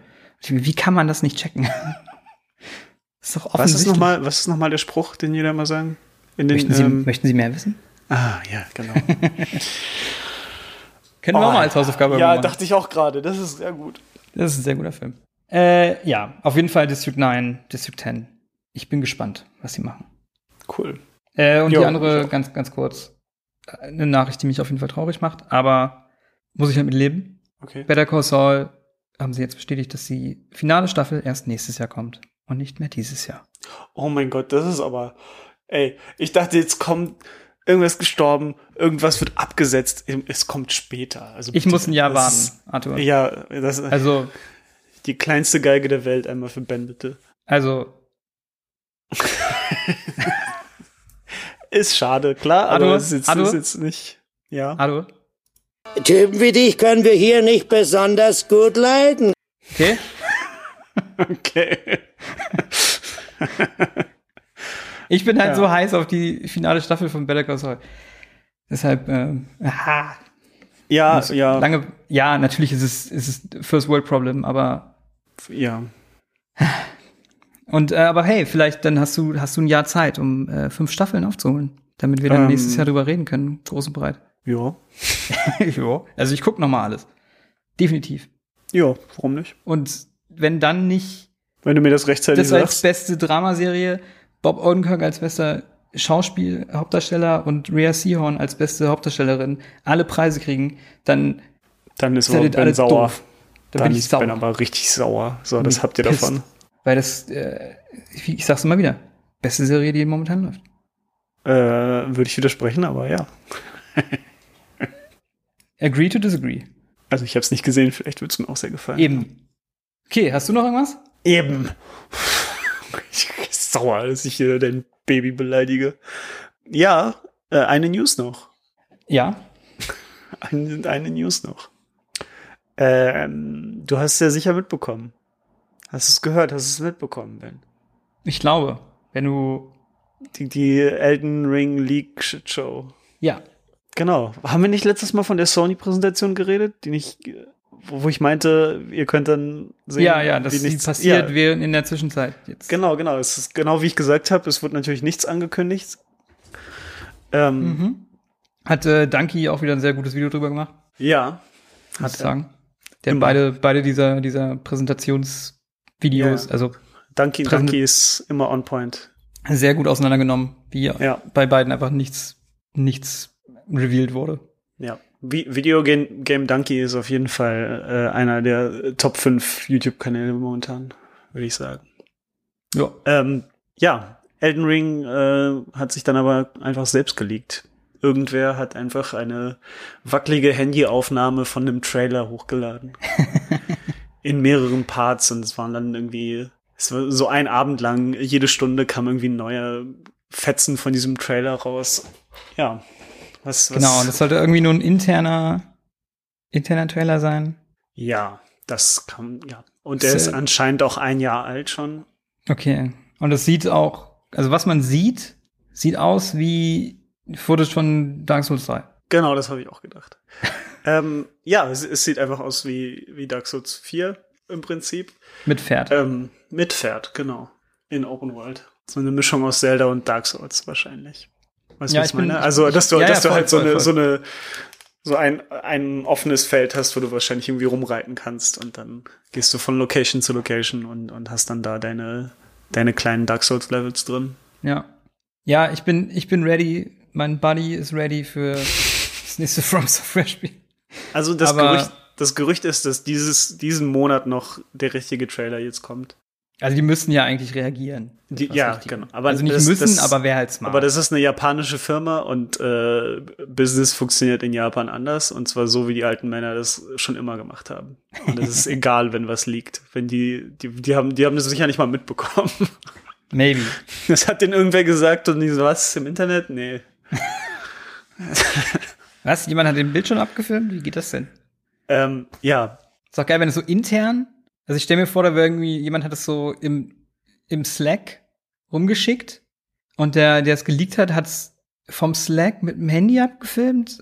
Wie kann man das nicht checken? das ist doch Was ist offensichtlich. nochmal, was ist noch mal der Spruch, den jeder mal sagen? In den, möchten, Sie, ähm, möchten Sie mehr wissen? ah, ja, genau. Können wir auch Oh, mal als Hausaufgabe Ja, machen. dachte ich auch gerade. Das ist sehr gut. Das ist ein sehr guter Film. Äh, ja, auf jeden Fall District 9, District 10. Ich bin gespannt, was sie machen. Cool. Äh, und Jo, die andere, ganz, ganz kurz, äh, eine Nachricht, die mich auf jeden Fall traurig macht, aber muss ich damit leben. Okay. Better Call Saul haben sie jetzt bestätigt, dass die finale Staffel erst nächstes Jahr kommt und nicht mehr dieses Jahr. Oh mein Gott, das ist aber. Ey, ich dachte, jetzt kommt irgendwas gestorben, irgendwas wird abgesetzt. Es kommt später. Also Ich muss ein Jahr warten, Arthur. Ja, das ist Also, die kleinste Geige der Welt einmal für Ben, bitte. also, Ist schade, klar, aber es ist jetzt, ist jetzt nicht. Ja. Arthur, Typen wie dich können wir hier nicht besonders gut leiden. okay? Okay. Ich bin halt Ja. so heiß auf die finale Staffel von Better Call Saul. Deshalb, ähm, aha, Ja, muss ja, lange, ja, natürlich ist es, ist es First World Problem, aber ja. Und äh, aber hey, vielleicht dann hast du hast du ein Jahr Zeit, um äh, fünf Staffeln aufzuholen, damit wir dann Ähm. nächstes Jahr drüber reden können, groß und breit. Ja. jo. Also ich guck noch mal alles, definitiv. Ja, warum nicht? Und wenn dann nicht Wenn du mir das rechtzeitig das als sagst. beste Dramaserie, Bob Odenkirk als bester Schauspiel Hauptdarsteller und Rhea Seahorn als beste Hauptdarstellerin alle Preise kriegen, dann Dann ist aber Ben sauer. doof. Da Dann bin ich sauer. aber richtig sauer. So, Bin das habt ihr davon. Weil das, äh, ich, ich sag's immer wieder, beste Serie, die momentan läuft. Äh, Würde ich widersprechen, aber ja. Agree to disagree. Also ich habe es nicht gesehen, vielleicht wird es mir auch sehr gefallen. Eben. Okay, hast du noch irgendwas? Eben. Ich bin sauer, dass ich hier dein Baby beleidige. Ja, äh, eine News noch. Ja. Eine, eine News noch. Ähm, du hast es ja sicher mitbekommen. Hast du es gehört? Hast du es mitbekommen, Ben? Ich glaube, wenn du. Die, die Elden Ring League Shit Show. Ja. Genau. Haben wir nicht letztes Mal von der Sony-Präsentation geredet, die nicht, wo wo ich meinte, ihr könnt dann sehen, ja, ja, dass wie nichts passiert Ja, während in der Zwischenzeit jetzt. Genau, genau. Es ist genau wie ich gesagt habe. Es wird natürlich nichts angekündigt. Ähm, Mhm. Hat äh, Danky auch wieder ein sehr gutes Video drüber gemacht, Ja. muss ich Hat er. sagen. Der Immer. beide, beide dieser, dieser Präsentationsvideos, Ja. also Danke, Präsent- Danke ist immer on point. sehr gut auseinandergenommen, wie Ja. bei beiden einfach nichts, nichts revealed wurde. Ja. Vi Video Game, Game Donkey ist auf jeden Fall äh, einer der äh, Top 5 YouTube-Kanäle momentan, würde ich sagen. Ja. Ähm, ja, Elden Ring äh, hat sich dann aber einfach selbst geleakt. Irgendwer hat einfach eine wackelige Handyaufnahme von dem Trailer hochgeladen. In mehreren Parts und es waren dann irgendwie es war so ein Abend lang, jede Stunde kam irgendwie ein neuer Fetzen von diesem Trailer raus. Ja. Was, was, Genau, das sollte irgendwie nur ein interner, interner Trailer sein. Ja, das kam, ja. Und der ist Sehr- anscheinend auch ein Jahr alt schon. Okay. Und es sieht auch, also was man sieht, sieht aus wie Footage von Dark Souls 3. Genau, das habe ich auch gedacht. ähm, ja, es, es sieht einfach aus wie, wie Dark Souls 4 im Prinzip. Mit Pferd. Ähm, mit Pferd, genau. In Open World. So eine Mischung aus Zelda und Dark Souls wahrscheinlich. Weißt du, Ja, was ich ich bin- meine? Also, dass du, ja, dass ja, du voll, halt so voll, eine, voll. so eine, so ein, ein offenes Feld hast, wo du wahrscheinlich irgendwie rumreiten kannst und dann gehst du von Location zu Location und, und hast dann da deine, deine kleinen Dark Souls Levels drin. Ja. Ja, ich bin, ich bin ready. Mein Buddy ist ready für das nächste From Software Spiel. Also das Aber- Gerücht, das Gerücht ist, dass dieses, diesen Monat noch der richtige Trailer jetzt kommt. Also die müssen ja eigentlich reagieren. Die, ja, Richtige. genau. Aber also nicht das- müssen, das- aber wäre halt smart. Aber das ist eine japanische Firma und äh, Business funktioniert in Japan anders und zwar so, wie die alten Männer das schon immer gemacht haben. Und es ist egal, wenn was liegt. Wenn die, die, die haben, die haben das sicher nicht mal mitbekommen. Maybe. Das hat denen irgendwer gesagt und die so, was, im Internet? Nee. Was? Jemand hat den Bild schon abgefilmt? Wie geht das denn? Ähm, ja, Ist doch geil, wenn es so intern. Also ich stelle mir vor, da wäre irgendwie, jemand hat es so im, im Slack rumgeschickt und der, der es geleakt hat, hat es vom Slack mit dem Handy abgefilmt.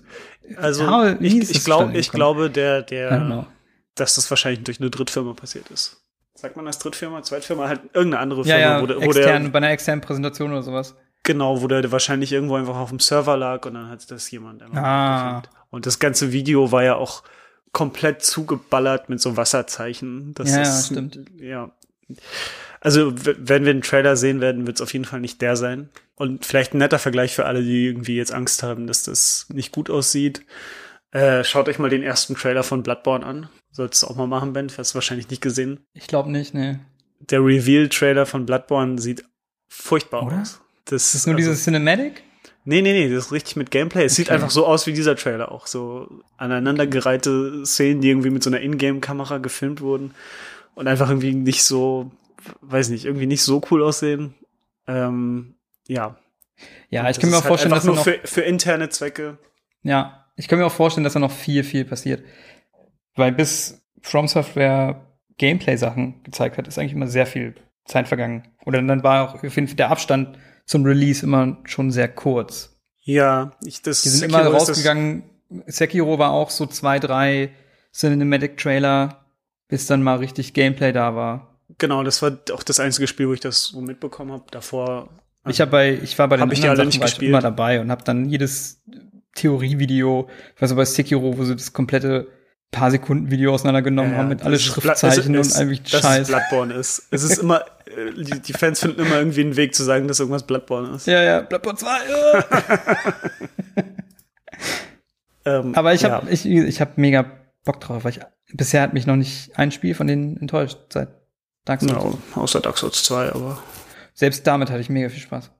also How- ich, ich, das glaub, ich glaube, der, der, dass das wahrscheinlich durch eine Drittfirma passiert ist. Sagt man das Drittfirma, Zweitfirma, halt irgendeine andere Ja, Firma, ja, wo, der, wo extern, der bei einer externen Präsentation oder sowas. Genau, wo der wahrscheinlich irgendwo einfach auf dem Server lag und dann hat das jemand einfach Ah. Und das ganze Video war ja auch komplett zugeballert mit so Wasserzeichen. Das Ja, ist, stimmt. Ja. Also, wenn wir einen Trailer sehen werden, wird es auf jeden Fall nicht der sein. Und vielleicht ein netter Vergleich für alle, die irgendwie jetzt Angst haben, dass das nicht gut aussieht. Äh, schaut euch mal den ersten Trailer von Bloodborne an. Solltest du auch mal machen, Ben. Hast du wahrscheinlich nicht gesehen. Ich glaube nicht, ne. Der Reveal-Trailer von Bloodborne sieht furchtbar Oder? aus. Das Ist nur also- dieses Cinematic? Nee, nee, nee, das ist richtig mit Gameplay. Es sieht Okay. einfach so aus wie dieser Trailer auch. So aneinandergereihte Szenen, die irgendwie mit so einer Ingame-Kamera gefilmt wurden und einfach irgendwie nicht so, weiß nicht, irgendwie nicht so cool aussehen. Ähm, ja. Ja, ich kann mir auch ist vorstellen, halt dass da einfach noch, nur für, für interne Zwecke. ja, ich kann mir auch vorstellen, dass da noch viel, viel passiert. Weil bis From Software Gameplay-Sachen gezeigt hat, ist eigentlich immer sehr viel Zeit vergangen. Oder dann war auch auf jeden Fall der Abstand zum Release immer schon sehr kurz. Ja, ich das Die sind Sekiro immer rausgegangen. Sekiro war auch so zwei, drei Cinematic-Trailer, bis dann mal richtig Gameplay da war. Genau, das war auch das einzige Spiel, wo ich das so mitbekommen habe. Davor. Ich hab bei, ich war bei den anderen Sachen nicht gespielt? immer dabei und habe dann jedes Theorievideo, ich weiß nicht, bei Sekiro, wo sie das komplette paar Sekunden Video auseinandergenommen Ja, haben mit alle Schriftzeichen ist- und dass Scheiß. es Bloodborne ist. Es ist immer, die, die Fans finden immer irgendwie einen Weg zu sagen, dass irgendwas Bloodborne ist. Ja, ja, Bloodborne 2. Ja. Ähm, Aber ich ja. habe ich, ich hab mega Bock drauf, weil ich bisher hat mich noch nicht ein Spiel von denen enttäuscht seit Dark Souls. Ja, außer Dark Souls 2, aber. Selbst damit hatte ich mega viel Spaß.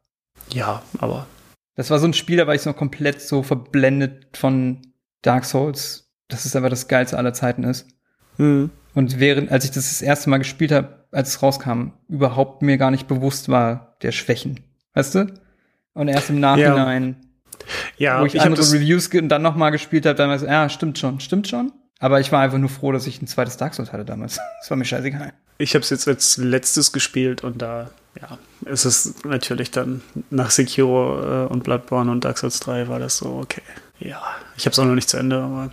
Ja, aber. Das war so ein Spiel, da war ich noch komplett so verblendet von Dark Souls, dass es einfach das geilste aller Zeiten ist. Hm. Und während, als ich das das erste Mal gespielt habe, als es rauskam, überhaupt mir gar nicht bewusst war der Schwächen. Weißt du? Und erst im Nachhinein, Ja, wo ich, hab andere Reviews und dann noch mal gespielt habe, dann war ich so, ja, stimmt schon, stimmt schon. Aber ich war einfach nur froh, dass ich ein zweites Dark Souls hatte damals. Das war mir scheißegal. ich habe es jetzt als letztes gespielt und da, ja, ist es natürlich dann nach Sekiro äh, und Bloodborne und Dark Souls 3 war das so, okay. Ja, ich habe es auch noch nicht zu Ende, aber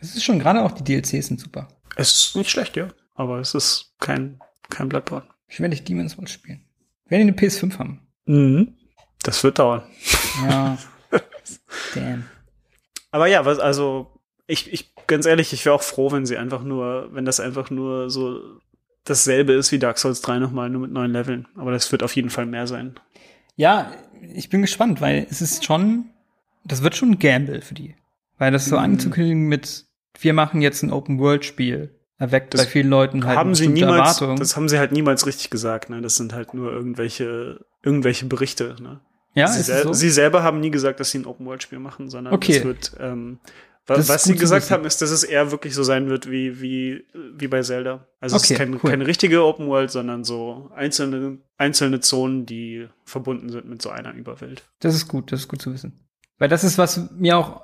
Es ist schon gerade auch die DLCs sind super. Es ist nicht schlecht, ja. Aber es ist kein, kein Bloodborne. Ich werde nicht Demon's Souls spielen. Wenn die eine PS5 haben. Mhm. Das wird dauern. Ja. Damn. Aber ja, was, also, ich, ich, ganz ehrlich, ich wäre auch froh, wenn sie einfach nur, wenn das einfach nur so dasselbe ist wie Dark Souls 3 nochmal, nur mit neuen Leveln. Aber das wird auf jeden Fall mehr sein. Ja, ich bin gespannt, weil es ist schon, das wird schon ein Gamble für die. Weil das Mhm. so anzukündigen mit, wir machen jetzt ein Open-World-Spiel, erweckt Das bei vielen Leuten halt haben sie niemals, Erwartungen. das haben sie halt niemals richtig gesagt, ne? Das sind halt nur irgendwelche, irgendwelche Berichte, ne? ja, sie, ist sel es so? sie selber haben nie gesagt, dass sie ein Open-World-Spiel machen, sondern Okay. es wird, ähm, Das Was sie gesagt haben, ist, dass es eher wirklich so sein wird wie, wie, wie bei Zelda. Also es Okay, ist kein, cool. keine richtige Open World, sondern so einzelne, einzelne Zonen, die verbunden sind mit so einer Überwelt. Das ist gut, das ist gut zu wissen. Weil das ist, was mir auch,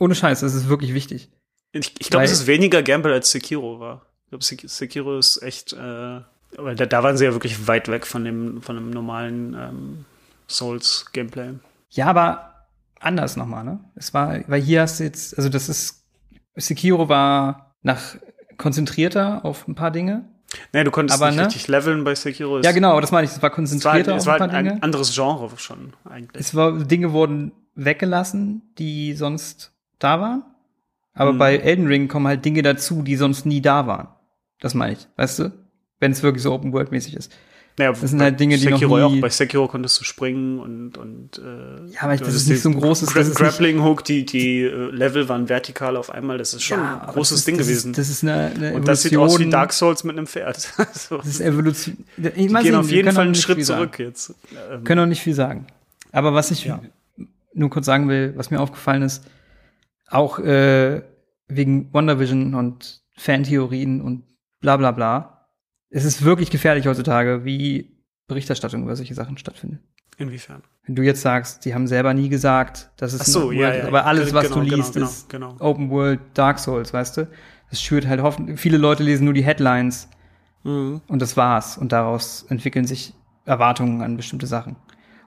ohne Scheiß, das ist wirklich wichtig. Ich, ich glaube, es ist weniger Gamble als Sekiro war. Ich glaube, Sek- Sekiro ist echt, äh, weil da, da waren sie ja wirklich weit weg von dem, von dem normalen ähm, Souls-Gameplay. Ja, aber anders nochmal, ne? Es war, weil hier hast du jetzt, also das ist, Sekiro war nach konzentrierter auf ein paar Dinge. Nee, du konntest Aber, nicht ne? richtig leveln bei Sekiro. Ja, genau, das meine ich, es war Es war, konzentrierter es auf war ein paar ein, Dinge. ein anderes Genre schon, eigentlich. Es war, Dinge wurden weggelassen, die sonst da waren. Aber Mhm. bei Elden Ring kommen halt Dinge dazu, die sonst nie da waren. Das meine ich, weißt du? Wenn es wirklich so Open World mäßig ist. Naja, Das sind halt Dinge, die noch Sekiro nie- auch. Bei Sekiro konntest du springen und und äh, Ja, aber das ist nicht so ein großes- Gra Grappling Hook, die die äh, Level waren vertikal auf einmal. Das ist schon Ja, ein großes das Ding das gewesen. Ist, das ist eine, eine Evolution. und das sieht aus wie Dark Souls mit einem Pferd. so. Das ist Evolution. Ich die gehen nicht, auf jeden Fall einen Schritt viel sagen. zurück jetzt. Ähm, Können auch nicht viel sagen. Aber was ich Ja. nur kurz sagen will, was mir aufgefallen ist, auch äh, wegen WandaVision und Fantheorien und bla bla bla, es ist wirklich gefährlich heutzutage, wie Berichterstattung über solche Sachen stattfindet. Inwiefern? Wenn du jetzt sagst, die haben selber nie gesagt, dass es Ach so, ja, World ja, ist, aber alles, was genau, du genau, liest, genau, ist genau. Open World Dark Souls, weißt du? Das schürt halt hoffen. Viele Leute lesen nur die Headlines Mhm. und das war's. Und daraus entwickeln sich Erwartungen an bestimmte Sachen.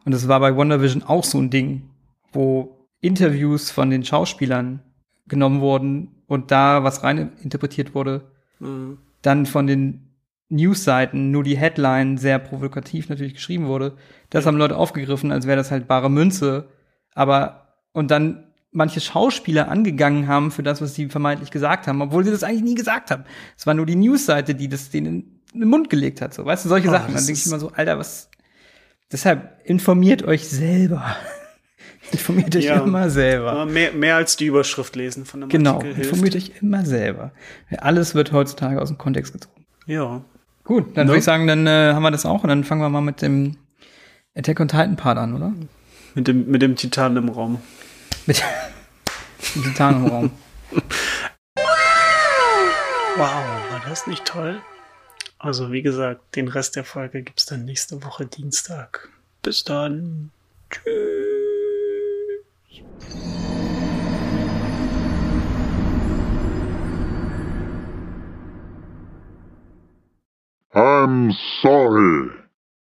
Und das war bei WandaVision auch so ein Ding, wo Interviews von den Schauspielern genommen wurden und da was rein interpretiert wurde. Mhm. Dann von den Newsseiten nur die Headline sehr provokativ natürlich geschrieben wurde. Das haben Leute aufgegriffen, als wäre das halt bare Münze. Aber, und dann manche Schauspieler angegangen haben für das, was sie vermeintlich gesagt haben, obwohl sie das eigentlich nie gesagt haben. Es war nur die Newsseite, die das denen in den Mund gelegt hat. So, weißt du, solche Oh, Sachen. Dann denke ich immer so, Alter, was. Deshalb informiert euch selber. Informiert euch Ja. immer selber. Aber mehr, mehr als die Überschrift lesen von einem Genau, Artikel hilft. informiert euch immer selber. Alles wird heutzutage aus dem Kontext gezogen. Ja. Gut, dann Ne? würde ich sagen, dann äh, haben wir das auch und dann fangen wir mal mit dem Attack on Titan Part an, oder? Mit dem, mit dem Titan im Raum. Mit dem Titan im Raum. Wow, war das nicht toll? Also, wie gesagt, den Rest der Folge gibt's dann nächste Woche Dienstag. Bis dann. I'm sorry.